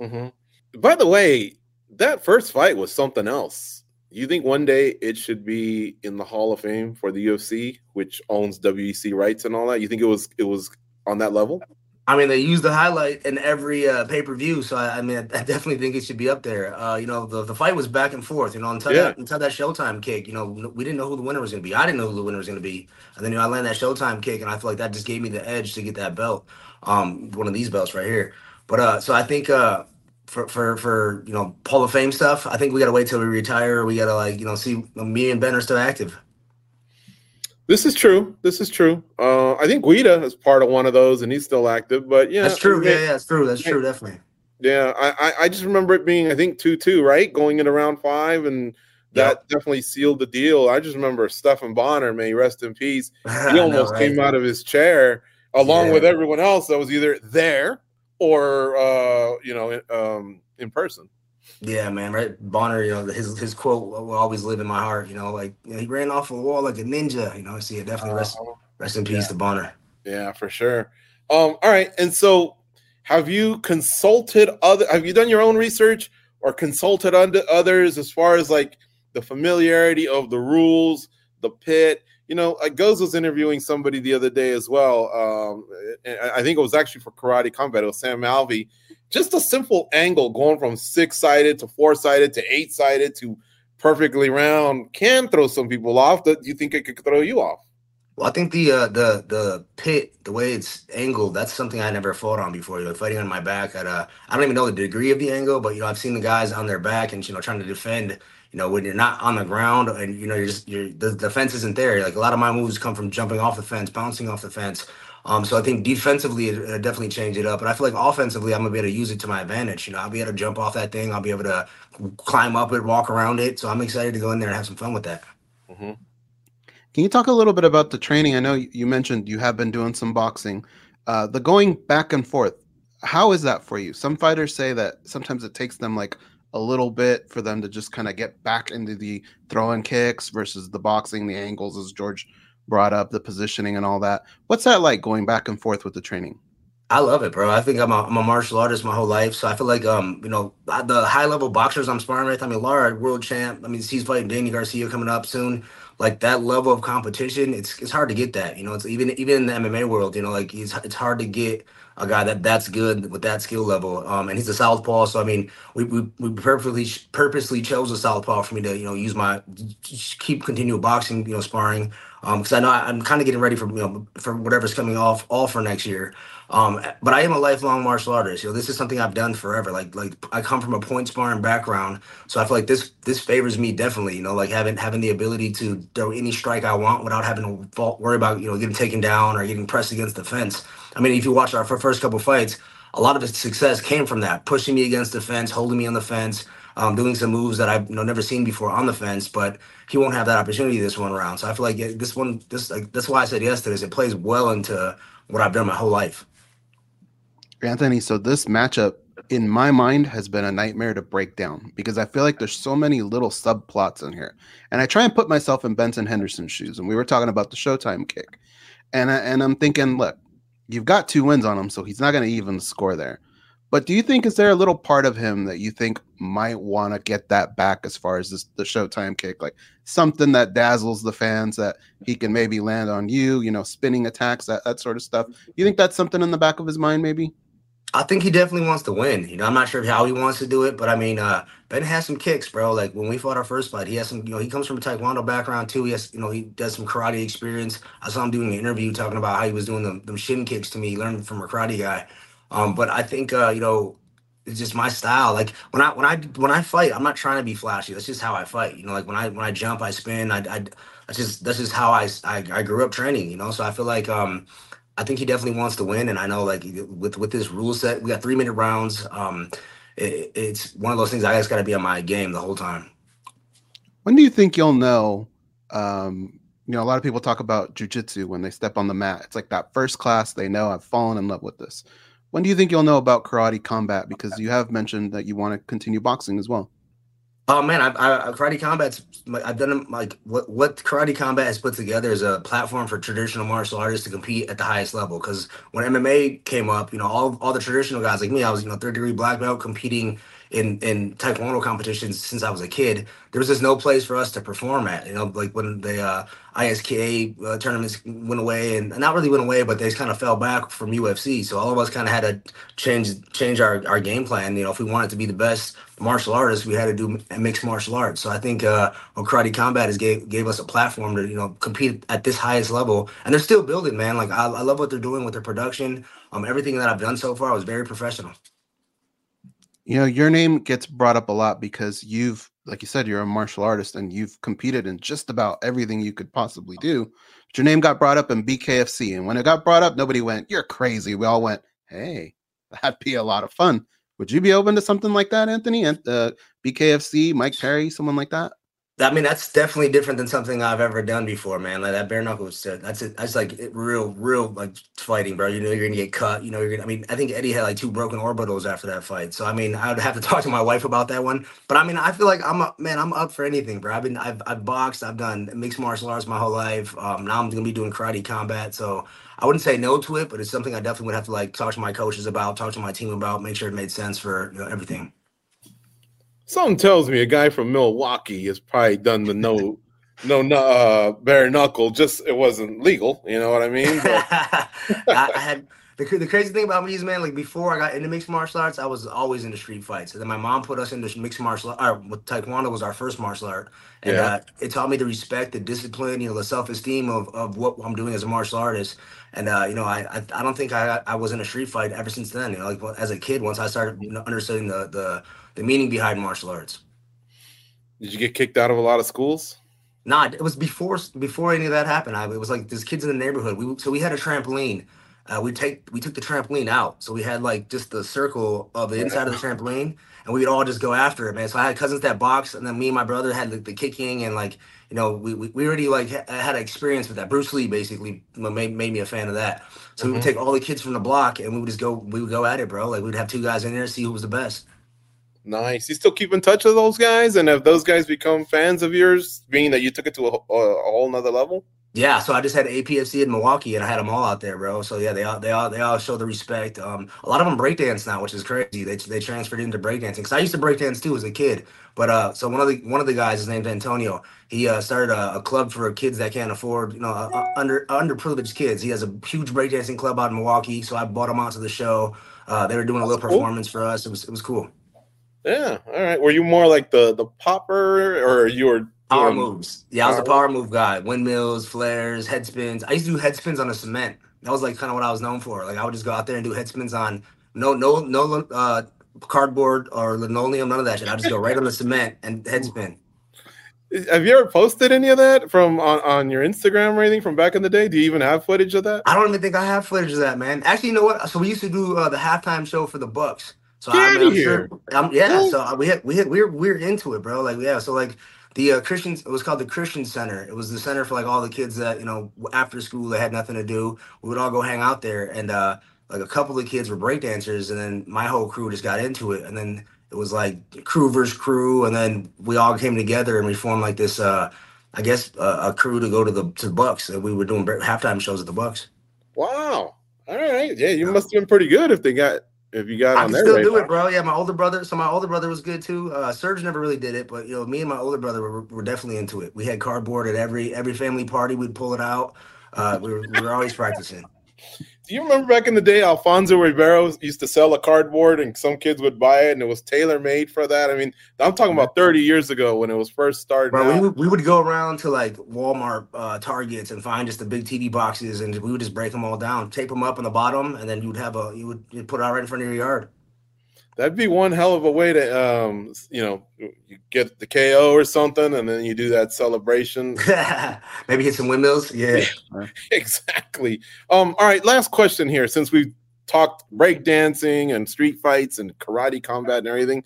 Mhm. By the way, that first fight was something else. You think one day it should be in the Hall of Fame for the UFC, which owns WEC rights and all that? You think it was it was on that level? I mean, they use the highlight in every uh, pay per view, so I, I mean, I, I definitely think it should be up there. Uh, you know, the, the fight was back and forth. You know, until Yeah. that until that Showtime kick. You know, we didn't know who the winner was going to be. I didn't know who the winner was going to be, and then you know, I landed that Showtime kick, and I feel like that just gave me the edge to get that belt, um, one of these belts right here. But uh, so I think uh, for for for you know Hall of Fame stuff, I think we got to wait till we retire. We got to like you know see me and Ben are still active. This is true. This is true. Uh, I think Guida is part of one of those, and he's still active. But yeah, That's true. Yeah, yeah, that's true. That's true. Definitely. Yeah, I, I I just remember it being I think two two right going into round five, and that definitely sealed the deal. I just remember Stephan Bonnar, may he rest in peace. I He know, almost right? came out of his chair along Yeah. with everyone else that was either there or uh, you know in- um, in person. Yeah, man, right? Bonnar, you know, his his quote will always live in my heart. You know, like you know, he ran off a wall like a ninja. You know, so yeah, definitely rest Uh-huh. Rest in peace to Bonnar. Yeah, for sure. Um, all right, and so have you consulted other? Have you done your own research or consulted under others as far as like the familiarity of the rules, the pit? You know, like Goz was interviewing somebody the other day as well. Um, and I I think it was actually for Karate Combat. It was Sam Alvey. Just a simple angle going from six sided to four sided to eight sided to perfectly round can throw some people off. That you think it could throw you off? Well, I think the uh, the the pit, the way it's angled, that's something I never fought on before. You know, fighting on my back at uh, I don't even know the degree of the angle, but you know, I've seen the guys on their back and you know trying to defend. You know, when you're not on the ground and you know you're just you're the, fence isn't there. Like a lot of my moves come from jumping off the fence, bouncing off the fence. Um, so I think defensively it, it definitely changed it up, but I feel like offensively I'm gonna be able to use it to my advantage. You know, I'll be able to jump off that thing. I'll be able to climb up it, walk around it. So I'm excited to go in there and have some fun with that. Can you talk a little bit about the training? I know you mentioned you have been doing some boxing. Uh, the going back and forth, how is that for you? Some fighters say that sometimes it takes them like a little bit for them to just kind of get back into the throwing kicks versus the boxing, the angles, as George brought up, the positioning and all that. What's that like going back and forth with the training? I love it, bro. I think I'm a, I'm a martial artist my whole life, so I feel like um you know the high level boxers I'm sparring with. I mean, Lara, world champ. I mean, he's fighting Danny Garcia coming up soon. Like that level of competition, it's it's hard to get that. You know, it's even even in the MMA world. You know, like he's it's hard to get a guy that that's good with that skill level. Um, and he's a southpaw, so I mean, we we, we purposely purposely chose a southpaw for me to you know use my keep continue boxing, you know, sparring. Um, because I know I'm kind of getting ready for you know for whatever's coming off all for next year. Um, but I am a lifelong martial artist. You know, this is something I've done forever. Like like I come from a point sparring background, so I feel like this this favors me definitely. You know, like having having the ability to throw any strike I want without having to worry about you know getting taken down or getting pressed against the fence. I mean, if you watch our first couple fights, a lot of his success came from that, pushing me against the fence, holding me on the fence, um, doing some moves that I've you know, never seen before on the fence. But he won't have that opportunity this one round. So I feel like yeah, this one, this like that's why I said yes to this. It plays well into what I've done my whole life. Anthony, so this matchup in my mind has been a nightmare to break down because I feel like there's so many little subplots in here. And I try and put myself in Benson Henderson's shoes. And we were talking about the Showtime kick. And, I, and I'm thinking, look, you've got two wins on him, so he's not going to even score there. But do you think is there a little part of him that you think might want to get that back as far as this, the Showtime kick, like something that dazzles the fans that he can maybe land on you, you know, spinning attacks, that, that sort of stuff? You think that's something in the back of his mind, maybe? I think he definitely wants to win. You know, I'm not sure how he wants to do it, but I mean, uh, Ben has some kicks, bro. Like when we fought our first fight, he has some. You know, he comes from a taekwondo background too. He has, you know, he does some karate experience. I saw him doing an interview talking about how he was doing them, them shin kicks to me. He learned from a karate guy. Um, but I think, uh, you know, it's just my style. Like when I when I when I fight, I'm not trying to be flashy. That's just how I fight. You know, like when I when I jump, I spin. I, I that's just that's just how I, I I grew up training. You know, so I feel like um I think he definitely wants to win, and I know like with with this rule set, we got three minute rounds. Um, it, it's one of those things I just got to be on my game the whole time. When do you think you'll know? Um, you know, a lot of people talk about jujitsu when they step on the mat. It's like that first class they know I've fallen in love with this. When do you think you'll know about karate combat? Because you have mentioned that you want to continue boxing as well. Oh man, I, I karate combat's I've done like what what karate combat has put together is a platform for traditional martial artists to compete at the highest level. Because when MMA came up, you know, all all the traditional guys like me, I was you know third degree black belt competing in in taekwondo competitions since I was a kid. There was just no place for us to perform at. You know, like when the uh, ISKA uh, tournaments went away, and not really went away, but they kind of fell back from UFC. So all of us kind of had to change change our, our game plan. You know, if we wanted to be the best martial artists, we had to do mixed martial arts. So I think uh, Karate Combat has gave gave us a platform to you know compete at this highest level, and they're still building, man. Like I, I love what they're doing with their production. Um, everything that I've done so far was very professional. You know, your name gets brought up a lot because you've, like you said, you're a martial artist and you've competed in just about everything you could possibly do. But your name got brought up in BKFC. And when it got brought up, nobody went, You're crazy. We all went, Hey, that'd be a lot of fun. Would you be open to something like that, Anthony? And uh, BKFC, Mike Perry, someone like that? I mean, that's definitely different than something I've ever done before, man. Like that bare knuckles, that's it. That's like real, real like fighting, bro. You know, you're gonna get cut. You know, you're gonna. I mean, I think Eddie had like two broken orbitals after that fight. So I mean, I would have to talk to my wife about that one. But I mean, I feel like I'm a man. I'm up for anything, bro. I've been, I've, I've boxed. I've done mixed martial arts my whole life. Um, now I'm gonna be doing karate combat. So I wouldn't say no to it, but it's something I definitely would have to like talk to my coaches about, talk to my team about, make sure it made sense for you know, everything. Something tells me a guy from Milwaukee has probably done the no, no, no uh, bare knuckle. Just it wasn't legal. You know what I mean? I, I had the, the crazy thing about me is, man, like before I got into mixed martial arts, I was always into street fights. And then my mom put us into mixed martial art. With Taekwondo was our first martial art, and Yeah. uh, it taught me the respect the discipline, you know, the self esteem of of what I'm doing as a martial artist. And uh, you know, I, I I don't think I I was in a street fight ever since then. You know, like as a kid, once I started you know, understanding the the the meaning behind martial arts. Did you get kicked out of a lot of schools? Nah, it was before before any of that happened. I, it was like there's kids in the neighborhood. We so we had a trampoline. Uh, we take we took the trampoline out, so we had like just the circle of the inside of the trampoline, and we would all just go after it, man. So I had cousins that box, and then me and my brother had the, the kicking, and like you know we, we, we already like ha- had an experience with that. Bruce Lee basically made, made me a fan of that. So we would take all the kids from the block, and we would just go we would go at it, bro. Like we'd have two guys in there, see who was the best. Nice. You still keep in touch with those guys, and have those guys become fans of yours, being that you took it to a, a, whole nother level? Yeah, so I just had APFC in Milwaukee, and I had them all out there, bro. So yeah, they all they all they all show the respect. Um, a lot of them breakdance now, which is crazy. They they transferred into breakdancing because I used to breakdance too as a kid. But uh, so one of the one of the guys, is named Antonio. He uh, started a, a club for kids that can't afford, you know, uh, uh, under underprivileged kids. He has a huge breakdancing club out in Milwaukee. So I brought him out to the show. Uh, they were doing a little performance for us. It was it was cool. Yeah. All right. Were you more like the the popper, or you were Power moves. Yeah, I was a power- move guy. Windmills, flares, head spins. I used to do head spins on the cement. That was like kind of what I was known for. Like I would just go out there and do head spins on no no no uh cardboard or linoleum, none of that shit. I just go right on the cement and head spin. Have you ever posted any of that from on, on your Instagram or anything from back in the day? Do you even have footage of that? I don't even think I have footage of that, man. Actually, you know what? So we used to do uh, the halftime show for the Bucks. So Get I mean, I'm here. sure, I'm, yeah. What? So we had, we had, we're we're into it, bro. Like yeah. So like the uh, Christian, it was called the Christian Center. It was the center for like all the kids that you know after school they had nothing to do. We would all go hang out there, and uh, like a couple of kids were breakdancers, and then my whole crew just got into it, and then it was like crew versus crew, and then we all came together and we formed like this. uh I guess uh, a crew to go to the to the Bucks, and we were doing halftime shows at the Bucks. Wow. All right. Yeah, you must have been pretty good if they got if you got I on can still radar. do it, bro. Yeah, my older brother. So my older brother was good too. Uh, Serge never really did it, but you know, me and my older brother were, were definitely into it. We had cardboard at every every family party. We'd pull it out. Uh, we, were, we were always practicing. Do you remember back in the day, Alfonso Rivero used to sell a cardboard, and some kids would buy it, and it was tailor made for that. I mean, I'm talking about 30 years ago when it was first started. Bro, we would, we would go around to like Walmart, uh, Targets, and find just the big TV boxes, and we would just break them all down, tape them up on the bottom, and then you would have a you would you'd put it out right in front of your yard. That'd be one hell of a way to, um, you know, you get the KO or something, and then you do that celebration. Maybe hit some windmills. Yeah. exactly. Um, all right, last question here. Since we've talked breakdancing and street fights and karate combat and everything.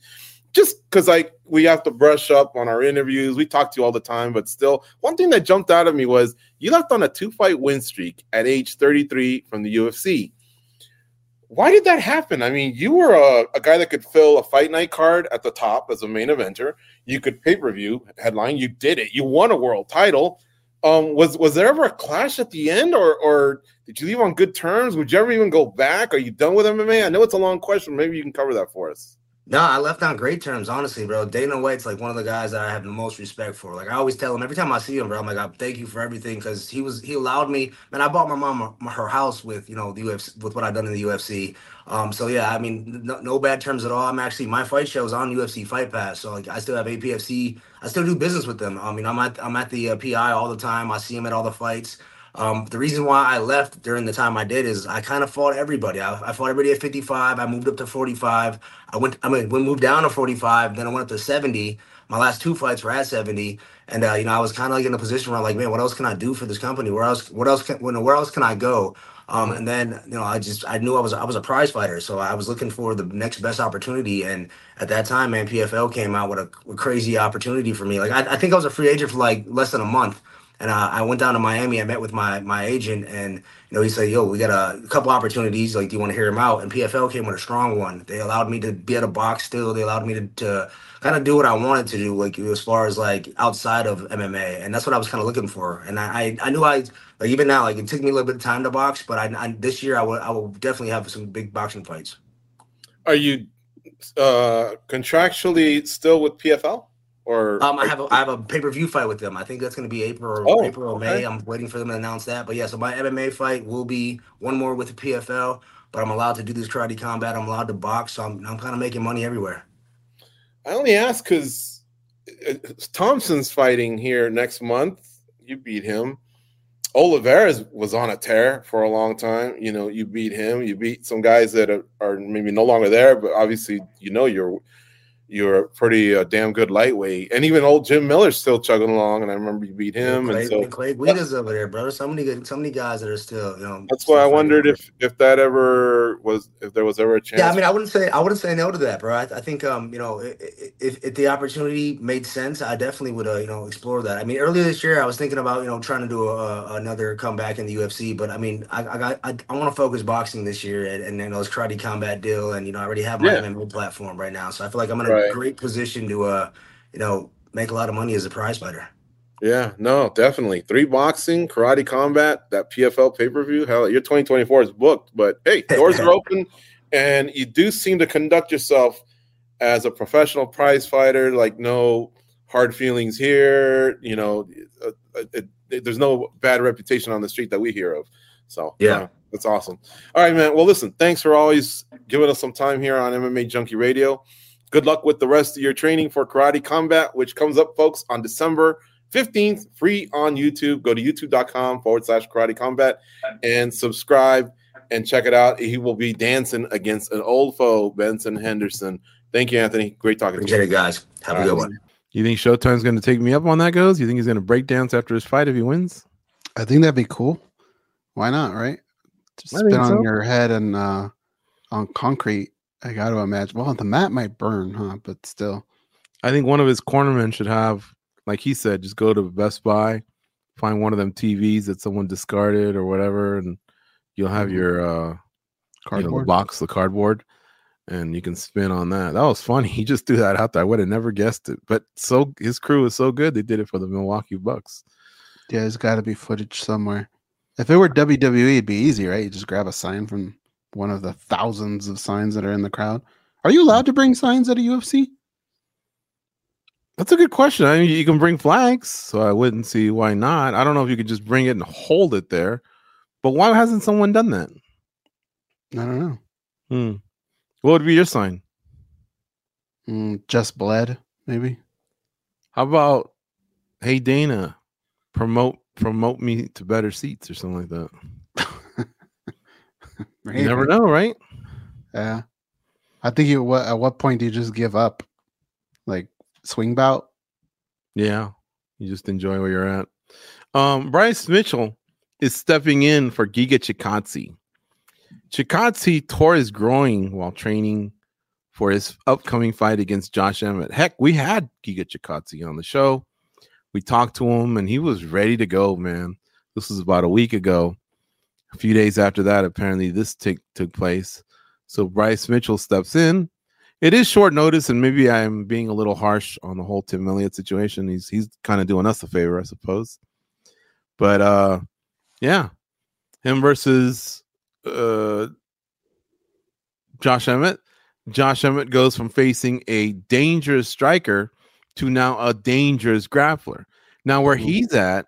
Just because like we have to brush up on our interviews, we talk to you all the time, but still, one thing that jumped out at me was you left on a two fight win streak at age 33 from the UFC. Why did that happen? I mean, you were a, a guy that could fill a fight night card at the top as a main eventer. You could pay per view headline. You did it. You won a world title. Um, was was there ever a clash at the end, or or did you leave on good terms? Would you ever even go back? Are you done with MMA? I know it's a long question. Maybe you can cover that for us. No, I left on great terms, honestly, bro. Dana White's like one of the guys that I have the most respect for. Like I always tell him every time I see him, bro. I'm like, I thank you for everything because he was he allowed me. Man, I bought my mom her house with you know the UFC with what I've done in the UFC. Um, so yeah, I mean, no, no bad terms at all. I'm actually my fight show is on UFC Fight Pass, so like I still have APFC. I still do business with them. I mean, I'm at I'm at the uh, PI all the time. I see him at all the fights. Um, the reason why I left during the time I did is I kind of fought everybody. I, I, fought everybody at 55. I moved up to 45. I went. I mean, we moved down to 45. Then I went up to 70. My last two fights were at 70, and uh, you know I was kind of like in a position where I'm like, man, what else can I do for this company? Where else? What else? Can, where else can I go? Um, and then you know I just I knew I was I was a prize fighter, so I was looking for the next best opportunity. And at that time, man, PFL came out with a, a crazy opportunity for me. Like I, I think I was a free agent for like less than a month. And uh, I went down to Miami. I met with my my agent, and you know he said, "Yo, we got a couple opportunities. Like, do you want to hear them out?" And PFL came with a strong one. They allowed me to be at a box still. They allowed me to, to kind of do what I wanted to do, like as far as like outside of MMA, and that's what I was kind of looking for. And I, I, I knew I like even now, like it took me a little bit of time to box, but I, I this year I will I will definitely have some big boxing fights. Are you uh contractually still with PFL? Or um, I have a, I have a pay per view fight with them. I think that's going to be April or oh, April or okay. May. I'm waiting for them to announce that. But yeah, so my MMA fight will be one more with the PFL. But I'm allowed to do this karate combat. I'm allowed to box. So I'm I'm kind of making money everywhere. I only ask because uh, Thompson's fighting here next month. You beat him. Oliveira was on a tear for a long time. You know, you beat him. You beat some guys that are, are maybe no longer there, but obviously, you know, you're you're a pretty uh, damn good lightweight, and even old Jim Miller's still chugging along. And I remember you beat him. Clay, and so Clay Guida's over there, brother. So many good, so many guys that are still, you know. That's why I wondered if if that ever was, if there was ever a chance. Yeah, I mean, I wouldn't say I wouldn't say no to that, bro. I, I think, um, you know, if, if the opportunity made sense, I definitely would, uh, you know, explore that. I mean, earlier this year, I was thinking about, you know, trying to do a, another comeback in the UFC, but I mean, I I got I, I want to focus boxing this year, and, and you know, this karate combat deal, and you know, I already have my yeah. MMA platform right now, so I feel like I'm in a right. great position to uh, you know, make a lot of money as a prize fighter. Yeah, no, definitely. Three boxing, karate combat, that PFL pay per view. Hell, your 2024 is booked, but hey, doors are open, and you do seem to conduct yourself as a professional prize fighter. Like, no hard feelings here. You know, uh, uh it, it, there's no bad reputation on the street that we hear of. So, yeah. Uh, that's awesome. All right, man. Well, listen, thanks for always giving us some time here on MMA Junkie Radio. Good luck with the rest of your training for Karate Combat, which comes up, folks, on December 15th, free on YouTube. Go to youtube.com forward slash karate combat and subscribe and check it out. He will be dancing against an old foe, Benson Henderson. Thank you, Anthony. Great talking Appreciate to you. guys. Have All a good right. one. You think Showtime's going to take me up on that, goes? You think he's going to break dance after his fight if he wins? I think that'd be cool. Why not, right? Just spin on so. your head and uh, on concrete I got to imagine. Well, the mat might burn, huh? But still, I think one of his cornermen should have, like he said, just go to Best Buy, find one of them TVs that someone discarded or whatever, and you'll have mm-hmm. your uh, cardboard you know, box, the cardboard, and you can spin on that. That was funny. He just threw that out there. I would have never guessed it. But so his crew is so good, they did it for the Milwaukee Bucks. Yeah, there's got to be footage somewhere. If it were WWE, it'd be easy, right? You just grab a sign from one of the thousands of signs that are in the crowd. Are you allowed to bring signs at a UFC? That's a good question. I mean, you can bring flags, so I wouldn't see why not. I don't know if you could just bring it and hold it there, but why hasn't someone done that? I don't know. Hmm. What would be your sign? Mm, just bled, maybe. How about, hey Dana, promote promote me to better seats or something like that. Right? You never know, right? Yeah. I think you what at what point do you just give up? Like swing bout? Yeah. You just enjoy where you're at. Um, Bryce Mitchell is stepping in for Giga Chikadze. Chikadze tore his groin while training for his upcoming fight against Josh Emmett. Heck, we had Giga Chikadze on the show. We talked to him and he was ready to go, man. This was about a week ago. A few days after that, apparently this t- took place. So Bryce Mitchell steps in. It is short notice, and maybe I'm being a little harsh on the whole Tim Elliott situation. He's he's kind of doing us a favor, I suppose. But uh yeah, him versus uh Josh Emmett. Josh Emmett goes from facing a dangerous striker to now a dangerous grappler. Now, where he's at,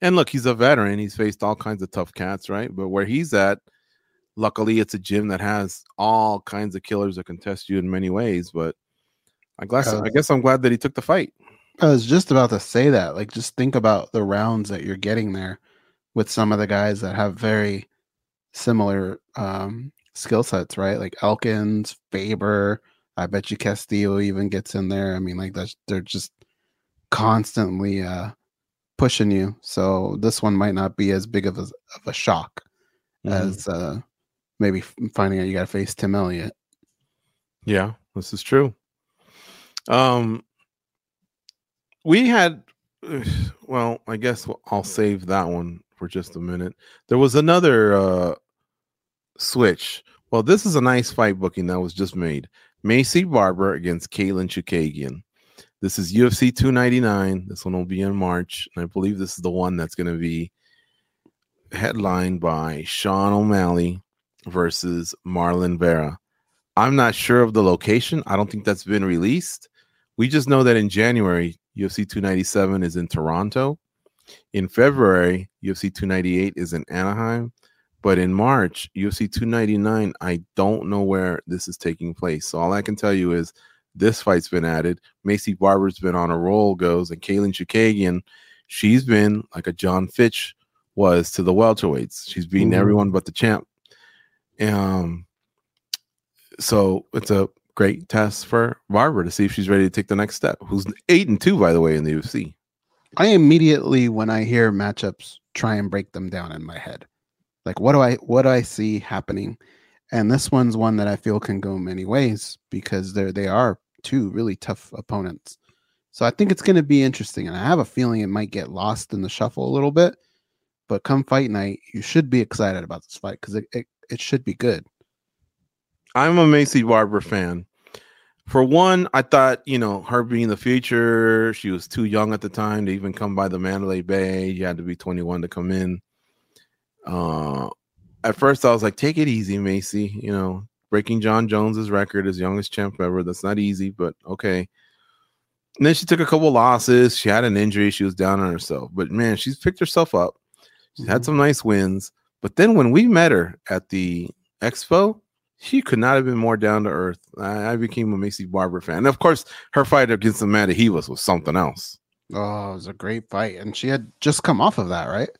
and look, he's a veteran. He's faced all kinds of tough cats, right? But where he's at, luckily, it's a gym that has all kinds of killers that can test you in many ways. But I guess Uh, I guess I'm glad that he took the fight. I was just about to say that. Like, just think about the rounds that you're getting there with some of the guys that have very similar um, skill sets, right? Like Elkins, Faber. I bet you Castillo even gets in there. I mean, like that's they're just constantly uh, pushing you. So this one might not be as big of a of a shock Mhm. as uh, maybe finding out you got to face Tim Elliott. Yeah, this is true. Um, we had, well, I guess I'll save that one for just a minute. There was another uh switch. Well, this is a nice fight booking that was just made. Maycee Barber against Katlyn Chookagian. This is UFC 299. This one will be in March, and I believe this is the one that's going to be headlined by Sean O'Malley versus Marlon Vera. I'm not sure of the location. I don't think that's been released. We just know that in January, UFC 297 is in Toronto. In February, UFC 298 is in Anaheim. But in March, UFC 299, I don't know where this is taking place. So all I can tell you is this fight's been added. Maycee Barber's been on a roll, goes, and Katlyn Chookagian, she's been like a Jon Fitch was to the welterweights. She's beaten Mhm. everyone but the champ. Um, so it's a great test for Barber to see if she's ready to take the next step. Who's eight and two, by the way, in the UFC. I immediately when I hear matchups try and break them down in my head. Like what do I what do I see happening? And this one's one that I feel can go many ways because they're they are two really tough opponents. So I think it's going to be interesting and I have a feeling it might get lost in the shuffle a little bit. But come fight night, you should be excited about this fight because it, it, it should be good. I'm a Maycee Barber fan. For one, I thought, you know, her being the future, she was too young at the time to even come by the Mandalay Bay. You had to be 21 to come in. Uh, at first, I was like, take it easy, Maycee. You know, breaking Jon Jones's record as youngest champ ever. That's not easy, but okay. And then she took a couple losses. She had an injury. She was down on herself. But man, she's picked herself up. She's had Mhm. some nice wins. But then when we met her at the expo, she could not have been more down to earth. I, I became a Maycee Barber fan. And of course, her fight against Amanda Ribas was something else. Oh, it was a great fight. And she had just come off of that, right?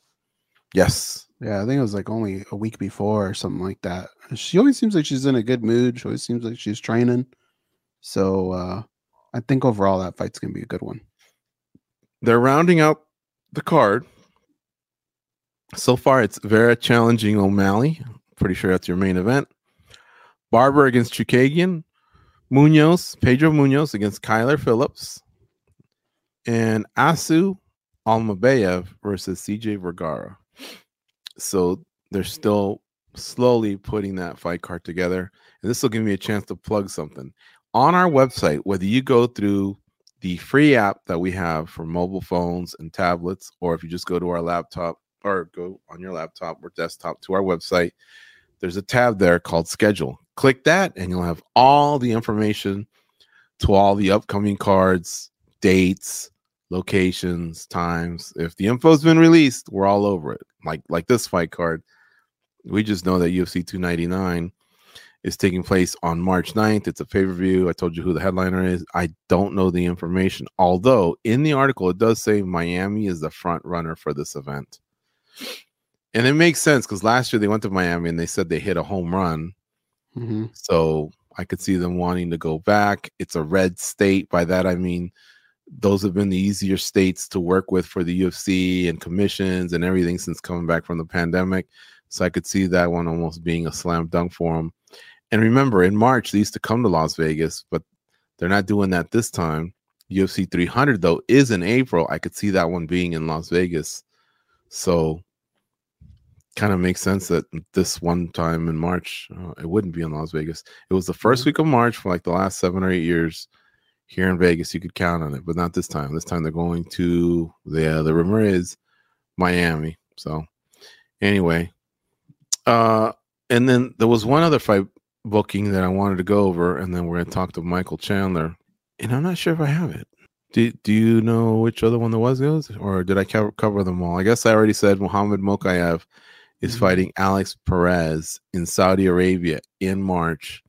Yes. Yeah, I think it was like only a week before or something like that. She always seems like she's in a good mood. She always seems like she's training. So uh I think overall that fight's gonna be a good one. They're rounding out the card. So far, it's Vera challenging O'Malley. Pretty sure that's your main event. Barber against Chookagian. Munhoz, Pedro Munhoz against Kyler Phillips. And Asu Almabayev versus CJ Vergara. So they're still slowly putting that fight card together. And this will give me a chance to plug something. On our website, whether you go through the free app that we have for mobile phones and tablets, or if you just go to our laptop or go on your laptop or desktop to our website, there's a tab there called schedule. Click that, and you'll have all the information to all the upcoming cards, dates, locations, times. If the info's been released, we're all over it. Like like this fight card. We just know that UFC 299 is taking place on March 9th. It's a pay-per-view. I told you who the headliner is. I don't know the information. Although in the article it does say Miami is the front runner for this event. And it makes sense because last year they went to Miami and they said they hit a home run. Mm-hmm. So I could see them wanting to go back. It's a red state. By that I mean those have been the easier states to work with for the UFC and commissions and everything since coming back from the pandemic. So I could see that one almost being a slam dunk for him. And remember, in March they used to come to Las Vegas, but they're not doing that this time. UFC 300 though is in April. I could see that one being in Las Vegas. So kind of makes sense that this one time in March uh, it wouldn't be in Las Vegas. It was the 1st week of March for like the last 7 or 8 years here in Vegas. You could count on it, but not this time. This time they're going to the uh, the rumor is Miami. So anyway, uh and then there was one other fight booking that I wanted to go over and then we're going to talk to Michael Chandler and I'm not sure if I have it. Do, do you know which other one there was, goes, or did I cover, cover them all? I guess I already said Muhammad Mokaev is mm-hmm. fighting Alex Perez in Saudi Arabia in March,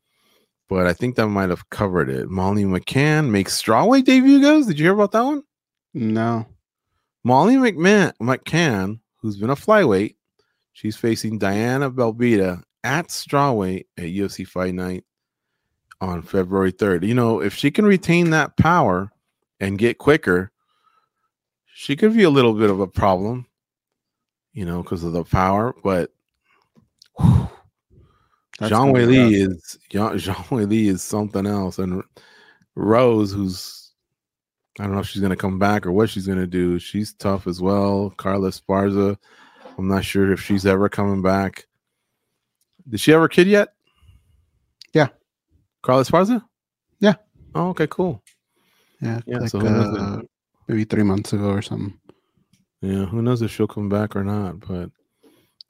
but I think that might have covered it. Molly McCann makes strawweight debut, goes. Did you hear about that one? No. Molly McMahon, McCann, who's been a flyweight, she's facing Diana Belbita at strawweight at UFC Fight Night on February 3rd. You know, if she can retain that power and get quicker, she could be a little bit of a problem, you know, because of the power. But Zhang Weili is Zhang Weili is something else, and Rose, who's I don't know if she's gonna come back or what she's gonna do. She's tough as well. Carla Esparza, I'm not sure if she's ever coming back. Did she have her kid yet? Yeah. Carla Esparza? Yeah. Oh, okay, cool. Yeah, yeah. Like, so uh, maybe three months ago or something. Yeah, who knows if she'll come back or not? But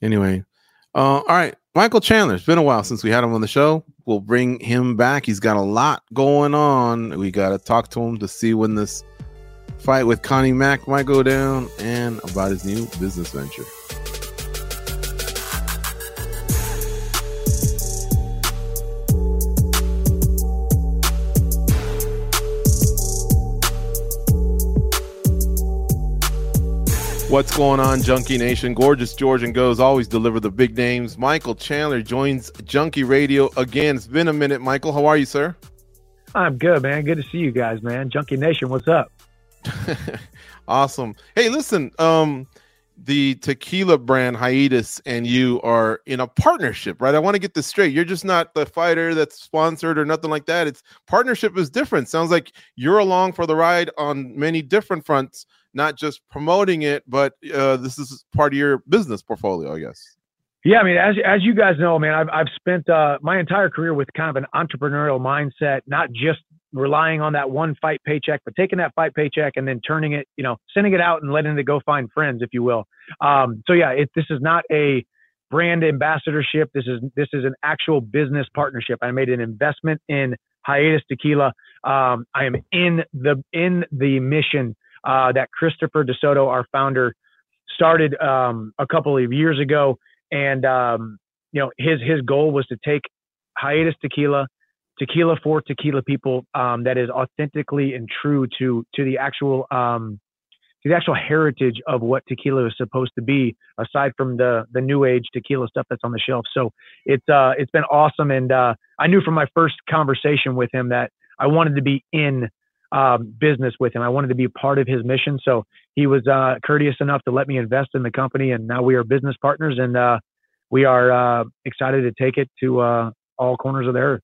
anyway, uh, all right. Michael Chandler. It's been a while since we had him on the show. We'll bring him back. He's got a lot going on. We got to talk to him to see when this fight with Connie Mack might go down and about his new business venture. What's going on, Junkie Nation? Gorgeous George and Goes always deliver the big names. Michael Chandler joins Junkie Radio again. It's been a minute, Michael. How are you, sir? I'm good, man. Good to see you guys, man. Junkie Nation, what's up? awesome. Hey, listen, um, the tequila brand hiatus and you are in a partnership, right? I want to get this straight. You're just not the fighter that's sponsored or nothing like that. It's partnership is different. Sounds like you're along for the ride on many different fronts not just promoting it, but uh, this is part of your business portfolio, I guess. Yeah, I mean, as as you guys know, man, I've I've spent uh, my entire career with kind of an entrepreneurial mindset, not just relying on that one fight paycheck, but taking that fight paycheck and then turning it, you know, sending it out and letting it go find friends, if you will. Um, so yeah, it, this is not a brand ambassadorship. This is this is an actual business partnership. I made an investment in Hiatus Tequila. Um, I am in the in the mission uh, that Christopher DeSoto, our founder, started um, a couple of years ago. And um, you know, his his goal was to take hiatus tequila, tequila for tequila people um, that is authentically and true to to the actual um, to the actual heritage of what tequila is supposed to be, aside from the the new age tequila stuff that's on the shelf. So it's uh, it's been awesome, and uh, I knew from my first conversation with him that I wanted to be in um, business with him. I wanted to be part of his mission. So he was uh, courteous enough to let me invest in the company, and now we are business partners, and uh, we are uh, excited to take it to uh, all corners of the earth.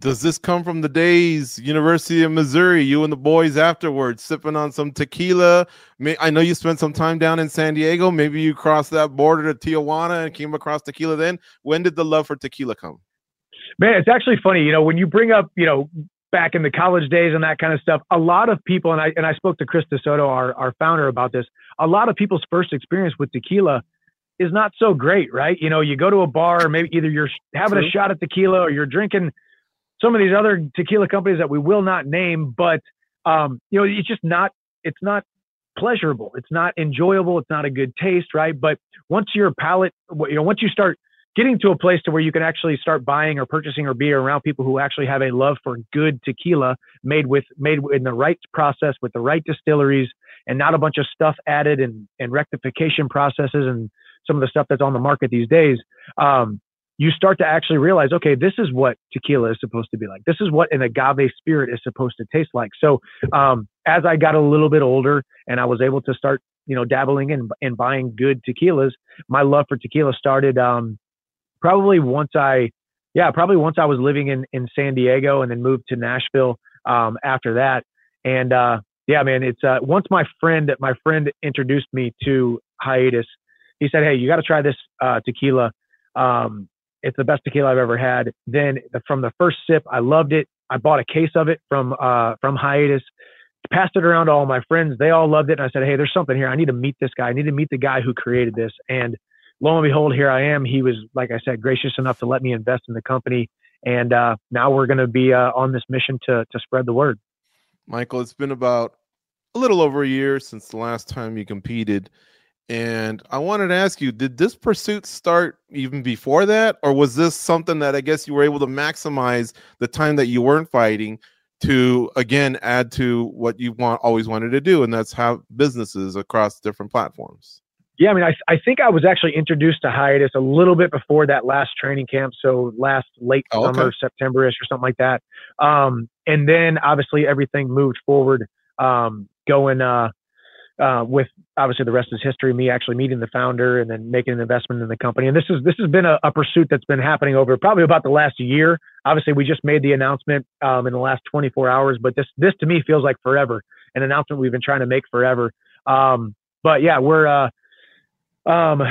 Does this come from the days University of Missouri? You and the boys afterwards sipping on some tequila. I know you spent some time down in San Diego. Maybe you crossed that border to Tijuana and came across tequila. Then when did the love for tequila come? Man, it's actually funny. You know, when you bring up, you know, back in the college days and that kind of stuff, a lot of people, and I, and I spoke to Chris DeSoto, our, our founder about this, a lot of people's first experience with tequila is not so great, right? You know, you go to a bar, maybe either you're having True. a shot of tequila or you're drinking some of these other tequila companies that we will not name, but, um, you know, it's just not, it's not pleasurable. It's not enjoyable. It's not a good taste, right? But once your palate, you know, once you start getting to a place to where you can actually start buying or purchasing or be around people who actually have a love for good tequila made with made in the right process with the right distilleries and not a bunch of stuff added and, and rectification processes and some of the stuff that's on the market these days um, you start to actually realize okay this is what tequila is supposed to be like this is what an agave spirit is supposed to taste like so um, as i got a little bit older and i was able to start you know, dabbling in in buying good tequilas. My love for tequila started um, probably once I, yeah, probably once I was living in in San Diego and then moved to Nashville um, after that. And uh, yeah, man, it's uh, once my friend my friend introduced me to hiatus. He said, "Hey, you got to try this uh, tequila. Um, it's the best tequila I've ever had." Then from the first sip, I loved it. I bought a case of it from uh, from hiatus. Passed it around to all my friends. They all loved it. And I said, "Hey, there's something here. I need to meet this guy. I need to meet the guy who created this." And lo and behold, here I am. He was, like I said, gracious enough to let me invest in the company. And uh, now we're going to be uh, on this mission to to spread the word. Michael, it's been about a little over a year since the last time you competed. And I wanted to ask you, did this pursuit start even before that? Or was this something that I guess you were able to maximize the time that you weren't fighting to again add to what you want always wanted to do, and that's have businesses across different platforms? Yeah, I mean, I, I think I was actually introduced to hiatus a little bit before that last training camp. So last late oh, okay. summer, September-ish or something like that. Um, and then obviously everything moved forward, um, going, uh, uh, with obviously the rest is history. Me actually meeting the founder and then making an investment in the company. And this is this has been a, a pursuit that's been happening over probably about the last year. Obviously, we just made the announcement um, in the last 24 hours, but this this to me feels like forever. An announcement we've been trying to make forever. Um, but yeah, we're uh, um,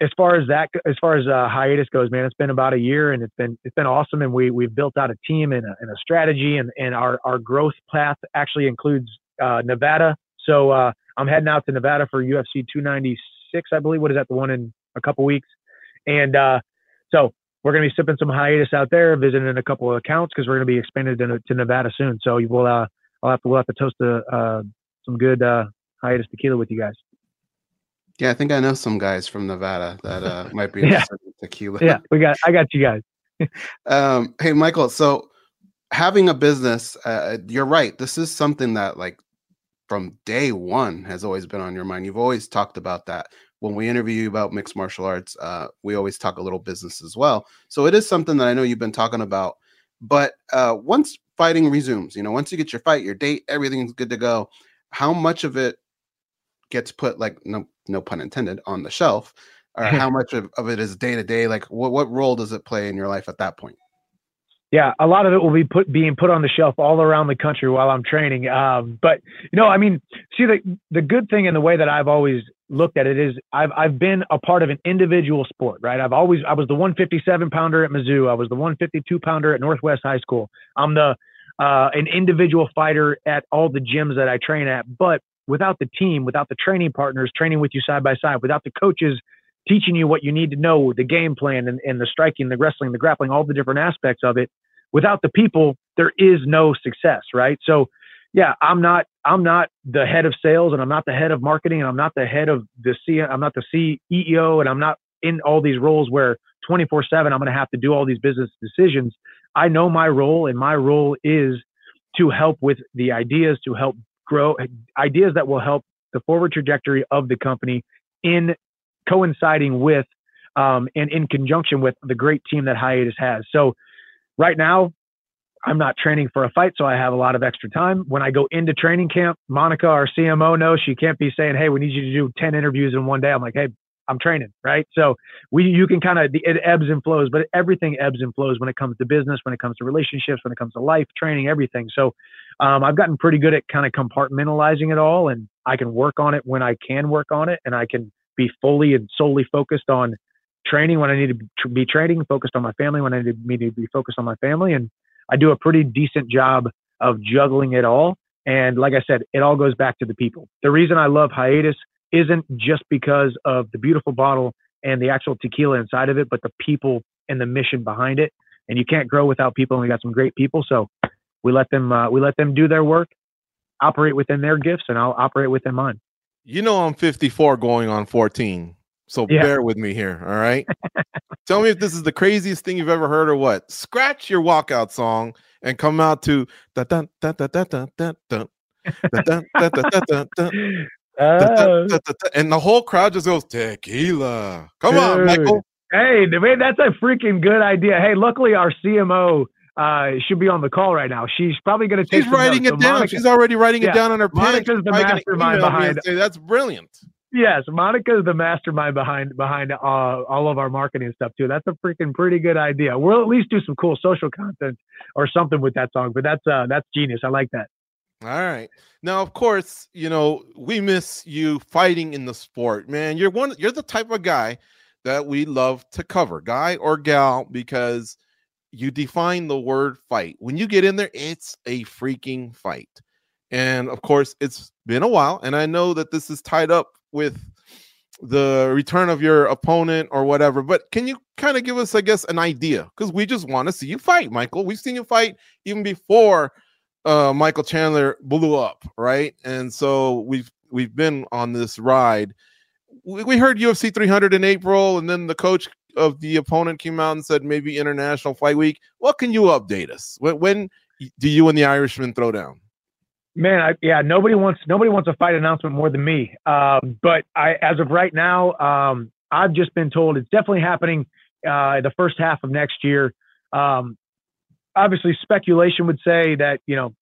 as far as that as far as uh, hiatus goes, man, it's been about a year and it's been it's been awesome. And we we've built out a team and a, and a strategy and and our our growth path actually includes uh, Nevada. So uh, I'm heading out to Nevada for UFC 296, I believe. What is that? The one in a couple weeks. And uh, so we're going to be sipping some hiatus out there, visiting a couple of accounts because we're going to be expanded to, to Nevada soon. So we'll uh, I'll have to we'll have to toast a, uh, some good uh, hiatus tequila with you guys. Yeah, I think I know some guys from Nevada that uh, might be yeah. tequila. Yeah, we got I got you guys. um, hey, Michael. So having a business, uh, you're right. This is something that like from day one has always been on your mind. You've always talked about that. When we interview you about mixed martial arts, uh, we always talk a little business as well. So it is something that I know you've been talking about. But uh, once fighting resumes, you know, once you get your fight, your date, everything's good to go. How much of it gets put, like no, no pun intended, on the shelf, or how much of, of it is day to day? Like, what what role does it play in your life at that point? Yeah, a lot of it will be put being put on the shelf all around the country while I'm training. Um, but you know, I mean, see the the good thing in the way that I've always looked at it is I've I've been a part of an individual sport, right? I've always I was the 157 pounder at Mizzou. I was the 152 pounder at Northwest High School. I'm the uh, an individual fighter at all the gyms that I train at. But without the team, without the training partners training with you side by side, without the coaches teaching you what you need to know, the game plan and, and the striking, the wrestling, the grappling, all the different aspects of it. Without the people, there is no success, right? So, yeah, I'm not I'm not the head of sales and I'm not the head of marketing and I'm not the head of the C I'm not the CEO and I'm not in all these roles where 24/7 I'm going to have to do all these business decisions. I know my role and my role is to help with the ideas to help grow ideas that will help the forward trajectory of the company in coinciding with um, and in conjunction with the great team that Hiatus has. So right now, I'm not training for a fight, so I have a lot of extra time. When I go into training camp, Monica, our CMO, knows she can't be saying, "Hey, we need you to do 10 interviews in one day." I'm like, "Hey, I'm training, right?" So we, you can kind of it ebbs and flows, but everything ebbs and flows when it comes to business, when it comes to relationships, when it comes to life, training, everything. So um, I've gotten pretty good at kind of compartmentalizing it all, and I can work on it when I can work on it, and I can be fully and solely focused on training when I need to be training, focused on my family when I need me to be focused on my family. And I do a pretty decent job of juggling it all. And like I said, it all goes back to the people. The reason I love hiatus isn't just because of the beautiful bottle and the actual tequila inside of it, but the people and the mission behind it. And you can't grow without people. And we got some great people. So we let them, uh, we let them do their work, operate within their gifts, and I'll operate within mine. You know, I'm 54 going on 14. So yeah. bear with me here. All right. Tell me if this is the craziest thing you've ever heard or what. Scratch your walkout song and come out to da dun da da da da da dun. And the whole crowd just goes tequila. Come Dude. on, Michael. Hey, man, that's a freaking good idea. Hey, luckily our CMO uh, should be on the call right now. She's probably going to take. She's writing notes. it so down. Monica, She's already writing yeah, it down on her. Monica's pen. the mastermind behind. Say, that's brilliant. Yes, Monica is the mastermind behind behind uh, all of our marketing stuff too. That's a freaking pretty good idea. We'll at least do some cool social content or something with that song. But that's uh that's genius. I like that. All right. Now, of course, you know we miss you fighting in the sport, man. You're one. You're the type of guy that we love to cover, guy or gal, because you define the word fight. When you get in there, it's a freaking fight. And of course, it's been a while, and I know that this is tied up with the return of your opponent or whatever. But can you kind of give us, I guess, an idea? Because we just want to see you fight, Michael. We've seen you fight even before uh, Michael Chandler blew up, right? And so we've we've been on this ride. We, we heard UFC 300 in April, and then the coach of the opponent came out and said maybe International Fight Week. What can you update us? When, when do you and the Irishman throw down? Man, I, yeah, nobody wants nobody wants a fight announcement more than me. Um, but I, as of right now, um, I've just been told it's definitely happening uh, the first half of next year. Um, obviously, speculation would say that you know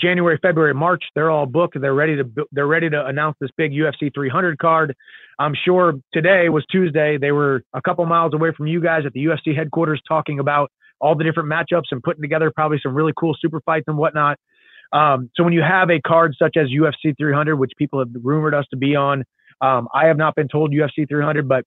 January, February, March, they're all booked. They're ready to they're ready to announce this big UFC 300 card. I'm sure today was Tuesday. They were a couple miles away from you guys at the UFC headquarters talking about all the different matchups and putting together probably some really cool super fights and whatnot. Um, so when you have a card such as UFC 300, which people have rumored us to be on, um, I have not been told UFC 300, but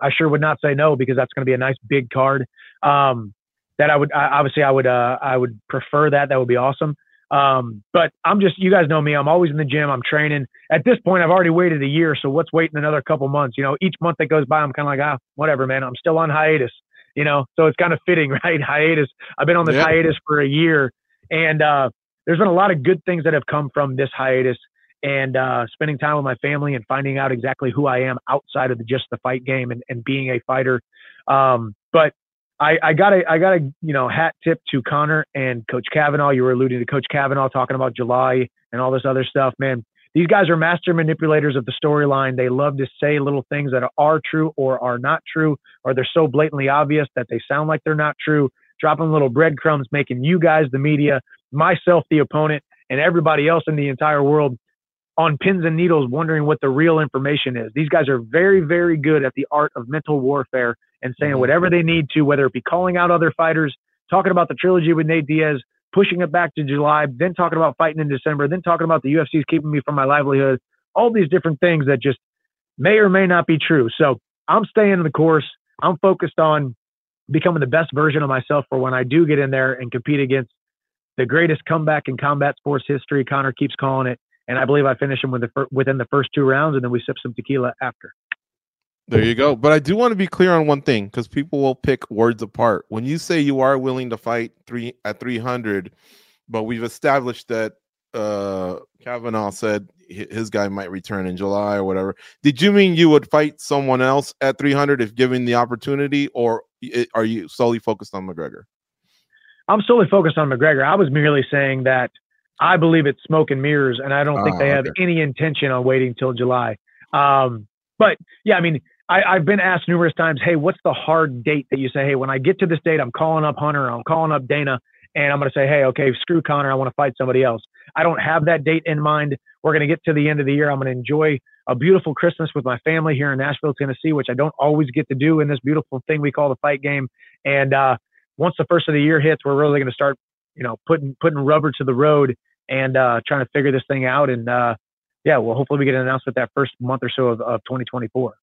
I sure would not say no because that's going to be a nice big card. Um, that I would I, obviously I would uh, I would prefer that. That would be awesome. Um, but I'm just you guys know me. I'm always in the gym. I'm training. At this point, I've already waited a year. So what's waiting another couple months? You know, each month that goes by, I'm kind of like ah whatever, man. I'm still on hiatus. You know, so it's kind of fitting, right? Hiatus. I've been on this Yeah. hiatus for a year, and uh, there's been a lot of good things that have come from this hiatus and uh, spending time with my family and finding out exactly who I am outside of the, just the fight game and, and being a fighter. Um, but I, I got a I got a you know hat tip to Conor and Coach Kavanagh. You were alluding to Coach Kavanagh talking about July and all this other stuff, man. These guys are master manipulators of the storyline. They love to say little things that are true or are not true, or they're so blatantly obvious that they sound like they're not true. Dropping little breadcrumbs, making you guys, the media, myself, the opponent, and everybody else in the entire world on pins and needles wondering what the real information is. These guys are very, very good at the art of mental warfare and saying Mhm. whatever they need to, whether it be calling out other fighters, talking about the trilogy with Nate Diaz, pushing it back to July, then talking about fighting in December, then talking about the UFC's keeping me from my livelihood, all these different things that just may or may not be true. So I'm staying in the course. I'm focused on becoming the best version of myself for when I do get in there and compete against the greatest comeback in combat sports history. Conor keeps calling it, and I believe I finish him with the fir- within the first two rounds, and then we sip some tequila after. There you go. But I do want to be clear on one thing because people will pick words apart. When you say you are willing to fight three at 300, but we've established that uh Kavanagh said his guy might return in July or whatever. Did you mean you would fight someone else at 300 if given the opportunity, or are you solely focused on McGregor? I'm solely focused on McGregor. I was merely saying that I believe it's smoke and mirrors, and I don't think Ah, they have okay. any intention on waiting till July. Um, but yeah, I mean, I, I've been asked numerous times, hey, what's the hard date that you say, hey, when I get to this date, I'm calling up Hunter, I'm calling up Dana, and I'm going to say, hey, okay, screw Conor, I want to fight somebody else. I don't have that date in mind. We're going to get to the end of the year. I'm going to enjoy a beautiful Christmas with my family here in Nashville, Tennessee, which I don't always get to do in this beautiful thing we call the fight game. And uh, once the first of the year hits, we're really going to start, you know, putting putting rubber to the road and uh, trying to figure this thing out. And uh, yeah, well, hopefully we get an announcement that first month or so of, of 2024.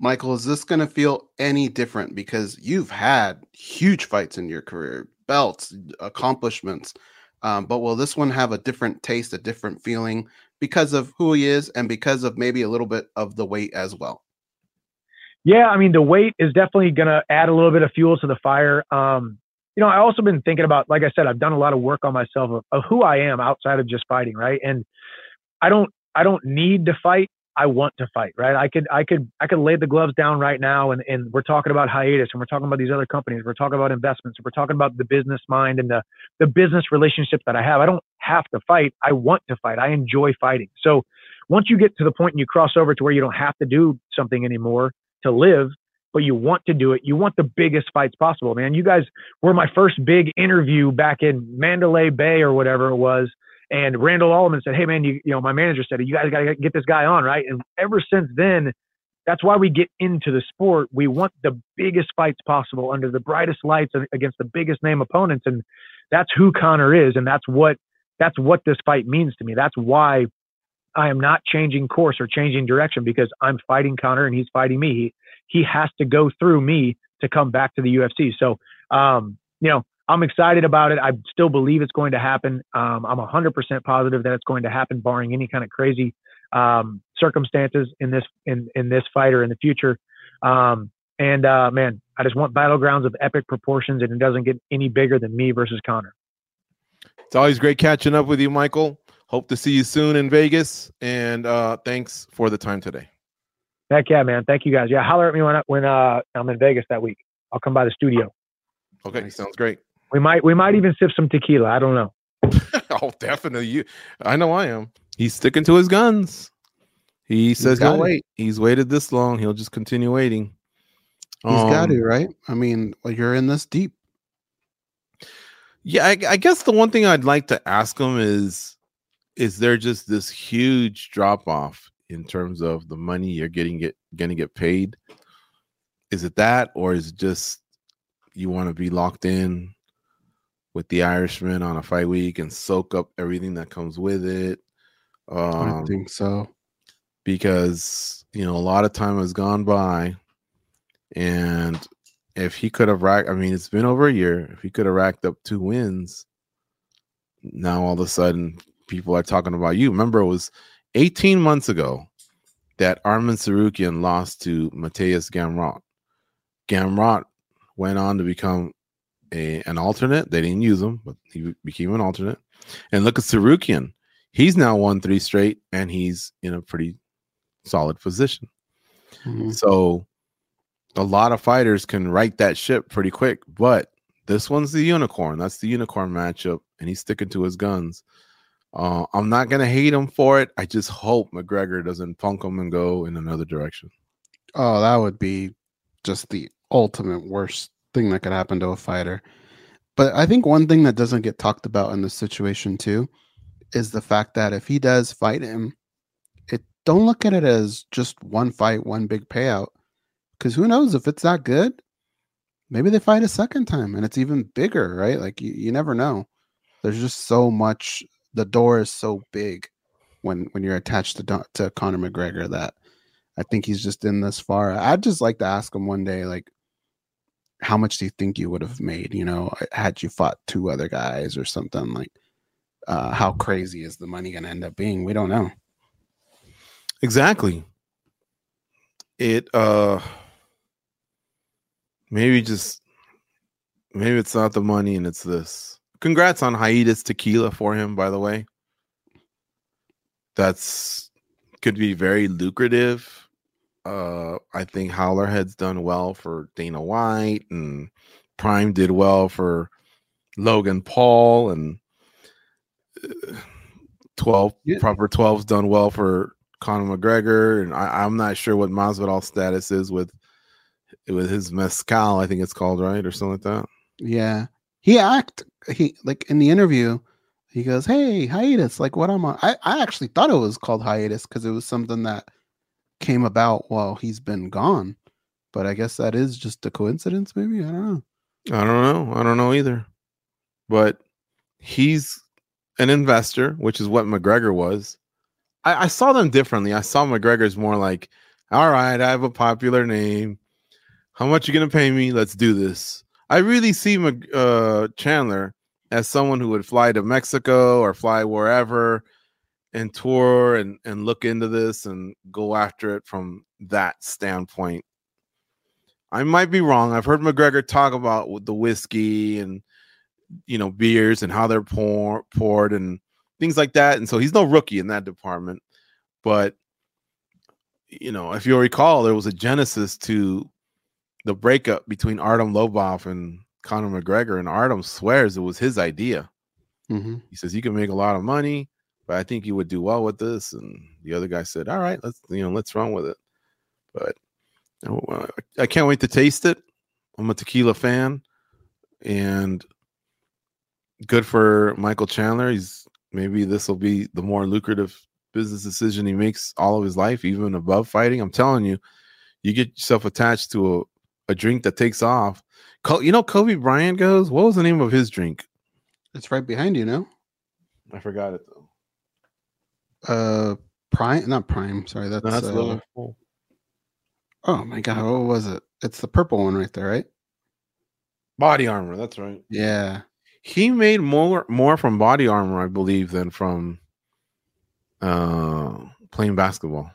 Michael, is this going to feel any different because you've had huge fights in your career, belts, accomplishments, um, but will this one have a different taste, a different feeling because of who he is and because of maybe a little bit of the weight as well? Yeah, I mean the weight is definitely going to add a little bit of fuel to the fire. Um, you know, I also been thinking about, like I said, I've done a lot of work on myself of, of who I am outside of just fighting, right? And I don't, I don't need to fight. I want to fight, right? I could, I could, I could lay the gloves down right now, and and we're talking about hiatus, and we're talking about these other companies, we're talking about investments, we're talking about the business mind and the the business relationships that I have. I don't have to fight. I want to fight. I enjoy fighting. So once you get to the point and you cross over to where you don't have to do something anymore to live, but you want to do it. You want the biggest fights possible, man. You guys were my first big interview back in Mandalay Bay or whatever it was. And Randall Allman said, Hey man, you, you know, my manager said, you guys got to get this guy on. Right. And ever since then, that's why we get into the sport. We want the biggest fights possible under the brightest lights against the biggest name opponents. And that's who Conor is. And that's what, that's what this fight means to me. That's why I am not changing course or changing direction because I'm fighting Conor and he's fighting me. He, he has to go through me to come back to the UFC. So, um, you know, I'm excited about it. I still believe it's going to happen. Um, I'm 100% positive that it's going to happen, barring any kind of crazy um, circumstances in this in in this fight or in the future. Um, and uh, man, I just want battlegrounds of epic proportions, and it doesn't get any bigger than me versus Conor. It's always great catching up with you, Michael. Hope to see you soon in Vegas, and uh, thanks for the time today. Heck yeah, man! Thank you guys. Yeah, holler at me when I, when uh, I'm in Vegas that week. I'll come by the studio. Okay, sounds great. We might we might even sip some tequila. I don't know. oh, definitely. You, I know I am. He's sticking to his guns. He says he'll wait. He's waited this long. He'll just continue waiting. He's um, got to, right? I mean, well, you're in this deep. Yeah, I, I guess the one thing I'd like to ask him is, is there just this huge drop off in terms of the money you're getting get going to get paid? Is it that, or is it just you want to be locked in with the Irishman on a fight week and soak up everything that comes with it? Um, I think so. Because you know a lot of time has gone by, and if he could have racked, I mean, it's been over a year. If he could have racked up two wins, now all of a sudden people are talking about you. Remember, it was 18 months ago that Arman Tsarukyan lost to Mateusz Gamrot. Gamrot went on to become a an alternate. They didn't use him, but he became an alternate. And look at Tsarukyan. He's now won three straight, and he's in a pretty solid position. Mm-hmm. So a lot of fighters can right that ship pretty quick, but this one's the unicorn. That's the unicorn matchup, and he's sticking to his guns. Uh, I'm not gonna hate him for it. I just hope McGregor doesn't punk him and go in another direction. Oh, that would be just the ultimate worst thing that could happen to a fighter. But I think one thing that doesn't get talked about in this situation too is the fact that if he does fight him, it don't look at it as just one fight, one big payout. Because who knows if it's that good? Maybe they fight a second time and it's even bigger, right? Like you, you never know. There's just so much. The door is so big when when you're attached to to Conor McGregor that I think he's just in this far. I'd just like to ask him one day, like, how much do you think you would have made, you know, had you fought two other guys or something like uh, how crazy is the money going to end up being? We don't know. Exactly. It uh maybe just maybe it's not the money and it's this. Congrats on hiatus tequila for him, by the way. That's could be very lucrative uh, I think Howlerhead's done well for Dana White, and Prime did well for Logan Paul, and uh, twelve yeah. proper 12's done well for Conor McGregor, and I, am not sure what Masvidal's status is with with his mezcal. I think it's called right or something like that. Yeah, he act he like in the interview. He goes, "Hey, hiatus! Like what on." I, I actually thought it was called hiatus because it was something that came about while he's been gone. But I guess that is just a coincidence, maybe. I don't know. I don't know. I don't know either. But he's an investor, which is what McGregor was. I, I saw them differently. I saw McGregor's more like, all right, I have a popular name. How much you gonna pay me? Let's do this. I really see uh, Chandler as someone who would fly to Mexico or fly wherever and tour and and look into this and go after it from that standpoint. I might be wrong. I've heard McGregor talk about the whiskey and you know beers and how they're pour, poured and things like that. And so he's no rookie in that department. But you know, if you'll recall, there was a genesis to the breakup between Artem Lobov and Conor McGregor, and Artem swears it was his idea. Mm-hmm. He says you can make a lot of money but I think you would do well with this. And the other guy said, all right, let's, you know, let's run with it. But uh, I can't wait to taste it. I'm a tequila fan, and good for Michael Chandler. He's maybe this will be the more lucrative business decision he makes all of his life, even above fighting. I'm telling you, you get yourself attached to a, drink that takes off. You know, Kobe Bryant goes. What was the name of his drink? It's right behind you, no? I forgot it though. Uh, Prime, not Prime. Sorry, that's, No, that's uh, oh my god, what was it? It's the purple one right there, right? Body armor. That's right. Yeah. He made more more from body armor, I believe, than from uh playing basketball.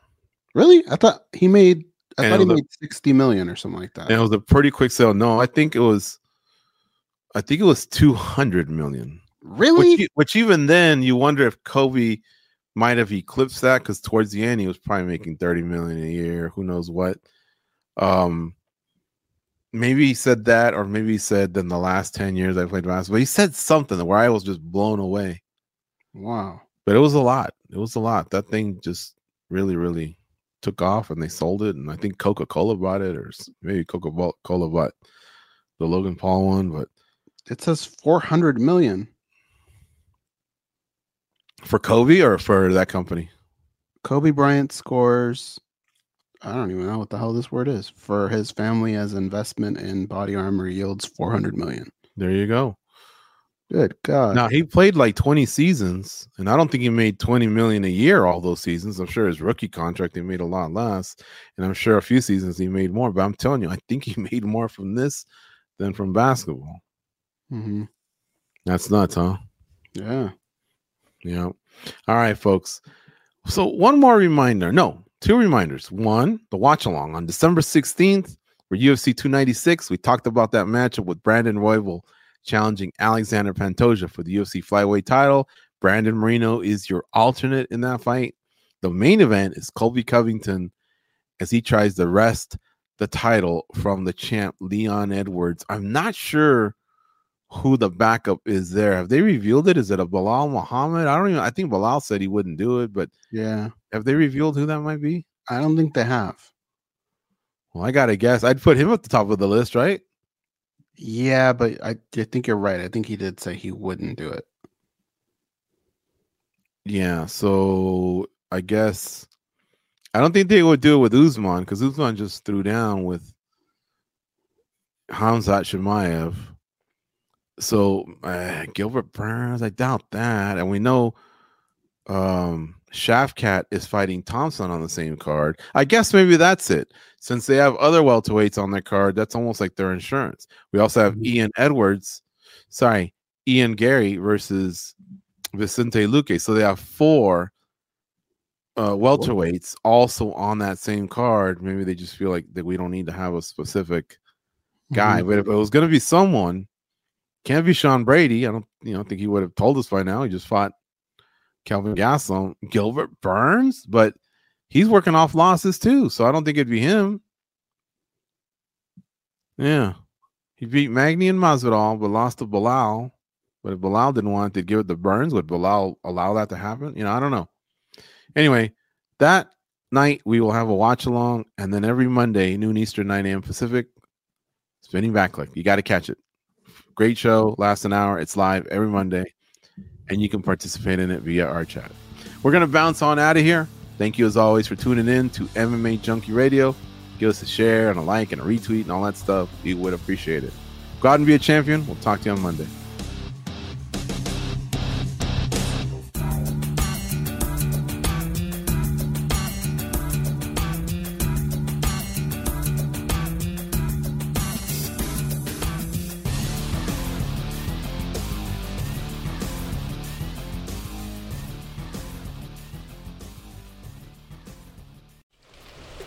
Really? I thought he made. I And thought he made sixty million or something like that. And it was a pretty quick sale. No, I think it was I think it was 200 million. really? Which, which even then you wonder if Kobe might have eclipsed that because towards the end he was probably making 30 million a year, who knows what. Um maybe he said that, or maybe he said in the last 10 years I played basketball. He said something where I was just blown away. wow. But it was a lot. It was a lot. That thing just really, really took off and they sold it. And I think Coca Cola bought it, or maybe Coca Cola bought the Logan Paul one. But It says four hundred million. for Kobe or for that company? Kobe Bryant scores. I don't even know what the hell this word is for his family as investment in body armor yields four hundred million. There you go. Good God. Now he played like 20 seasons, and I don't think he made 20 million a year all those seasons. I'm sure his rookie contract he made a lot less, and I'm sure a few seasons he made more. But I'm telling you, I think he made more from this than from basketball. Mm-hmm. That's nuts, huh? Yeah. Yeah. All right, folks. So one more reminder. No, two reminders. One, the watch along on December 16th for UFC 296. We talked about that matchup with Brandon Royval challenging Alexander Pantoja for the UFC flyweight title. Brandon Moreno is your alternate in that fight. The main event is Colby Covington as he tries to wrest the title from the champ Leon Edwards. I'm not sure who the backup is there. Have they revealed it? Is it a Belal Muhammad? I don't even I think Belal said he wouldn't do it, but Yeah. have they revealed who that might be? I don't think they have. Well, I gotta guess. I'd put him at the top of the list, right? Yeah, but I, I think you're right. I think he did say he wouldn't do it. Yeah. So I guess I don't think they would do it with Usman because Usman just threw down with Khamzat Chimaev. So uh, Gilbert Burns, I doubt that. And we know um Shavkat is fighting Thompson on the same card. I guess maybe that's it. Since they have other welterweights on their card, that's almost like their insurance. We also have Ian Edwards, sorry, Ian Garry versus Vicente Luque. So they have four uh welterweights also on that same card. Maybe they just feel like that we don't need to have a specific guy. But if it was gonna be someone, can't be Sean Brady. I don't you know think he would have told us by now. He just fought Kelvin Gastelum, Gilbert Burns, but he's working off losses too. So I don't think it'd be him. Yeah. He beat Magny and Masvidal, but lost to Belal. But if Belal didn't want to give it to Burns, would Belal allow that to happen? You know, I don't know. Anyway, that night we will have a watch along, and then every Monday, noon Eastern, 9 a.m. Pacific, spinning back backlick. You got to catch it. Great show, lasts an hour. It's live every Monday, and you can participate in it via our chat. We're gonna bounce on out of here. Thank you as always for tuning in to MMA Junkie Radio. Give us a share and a like and a retweet and all that stuff. We would appreciate it. Go out and be a champion. We'll talk to you on Monday.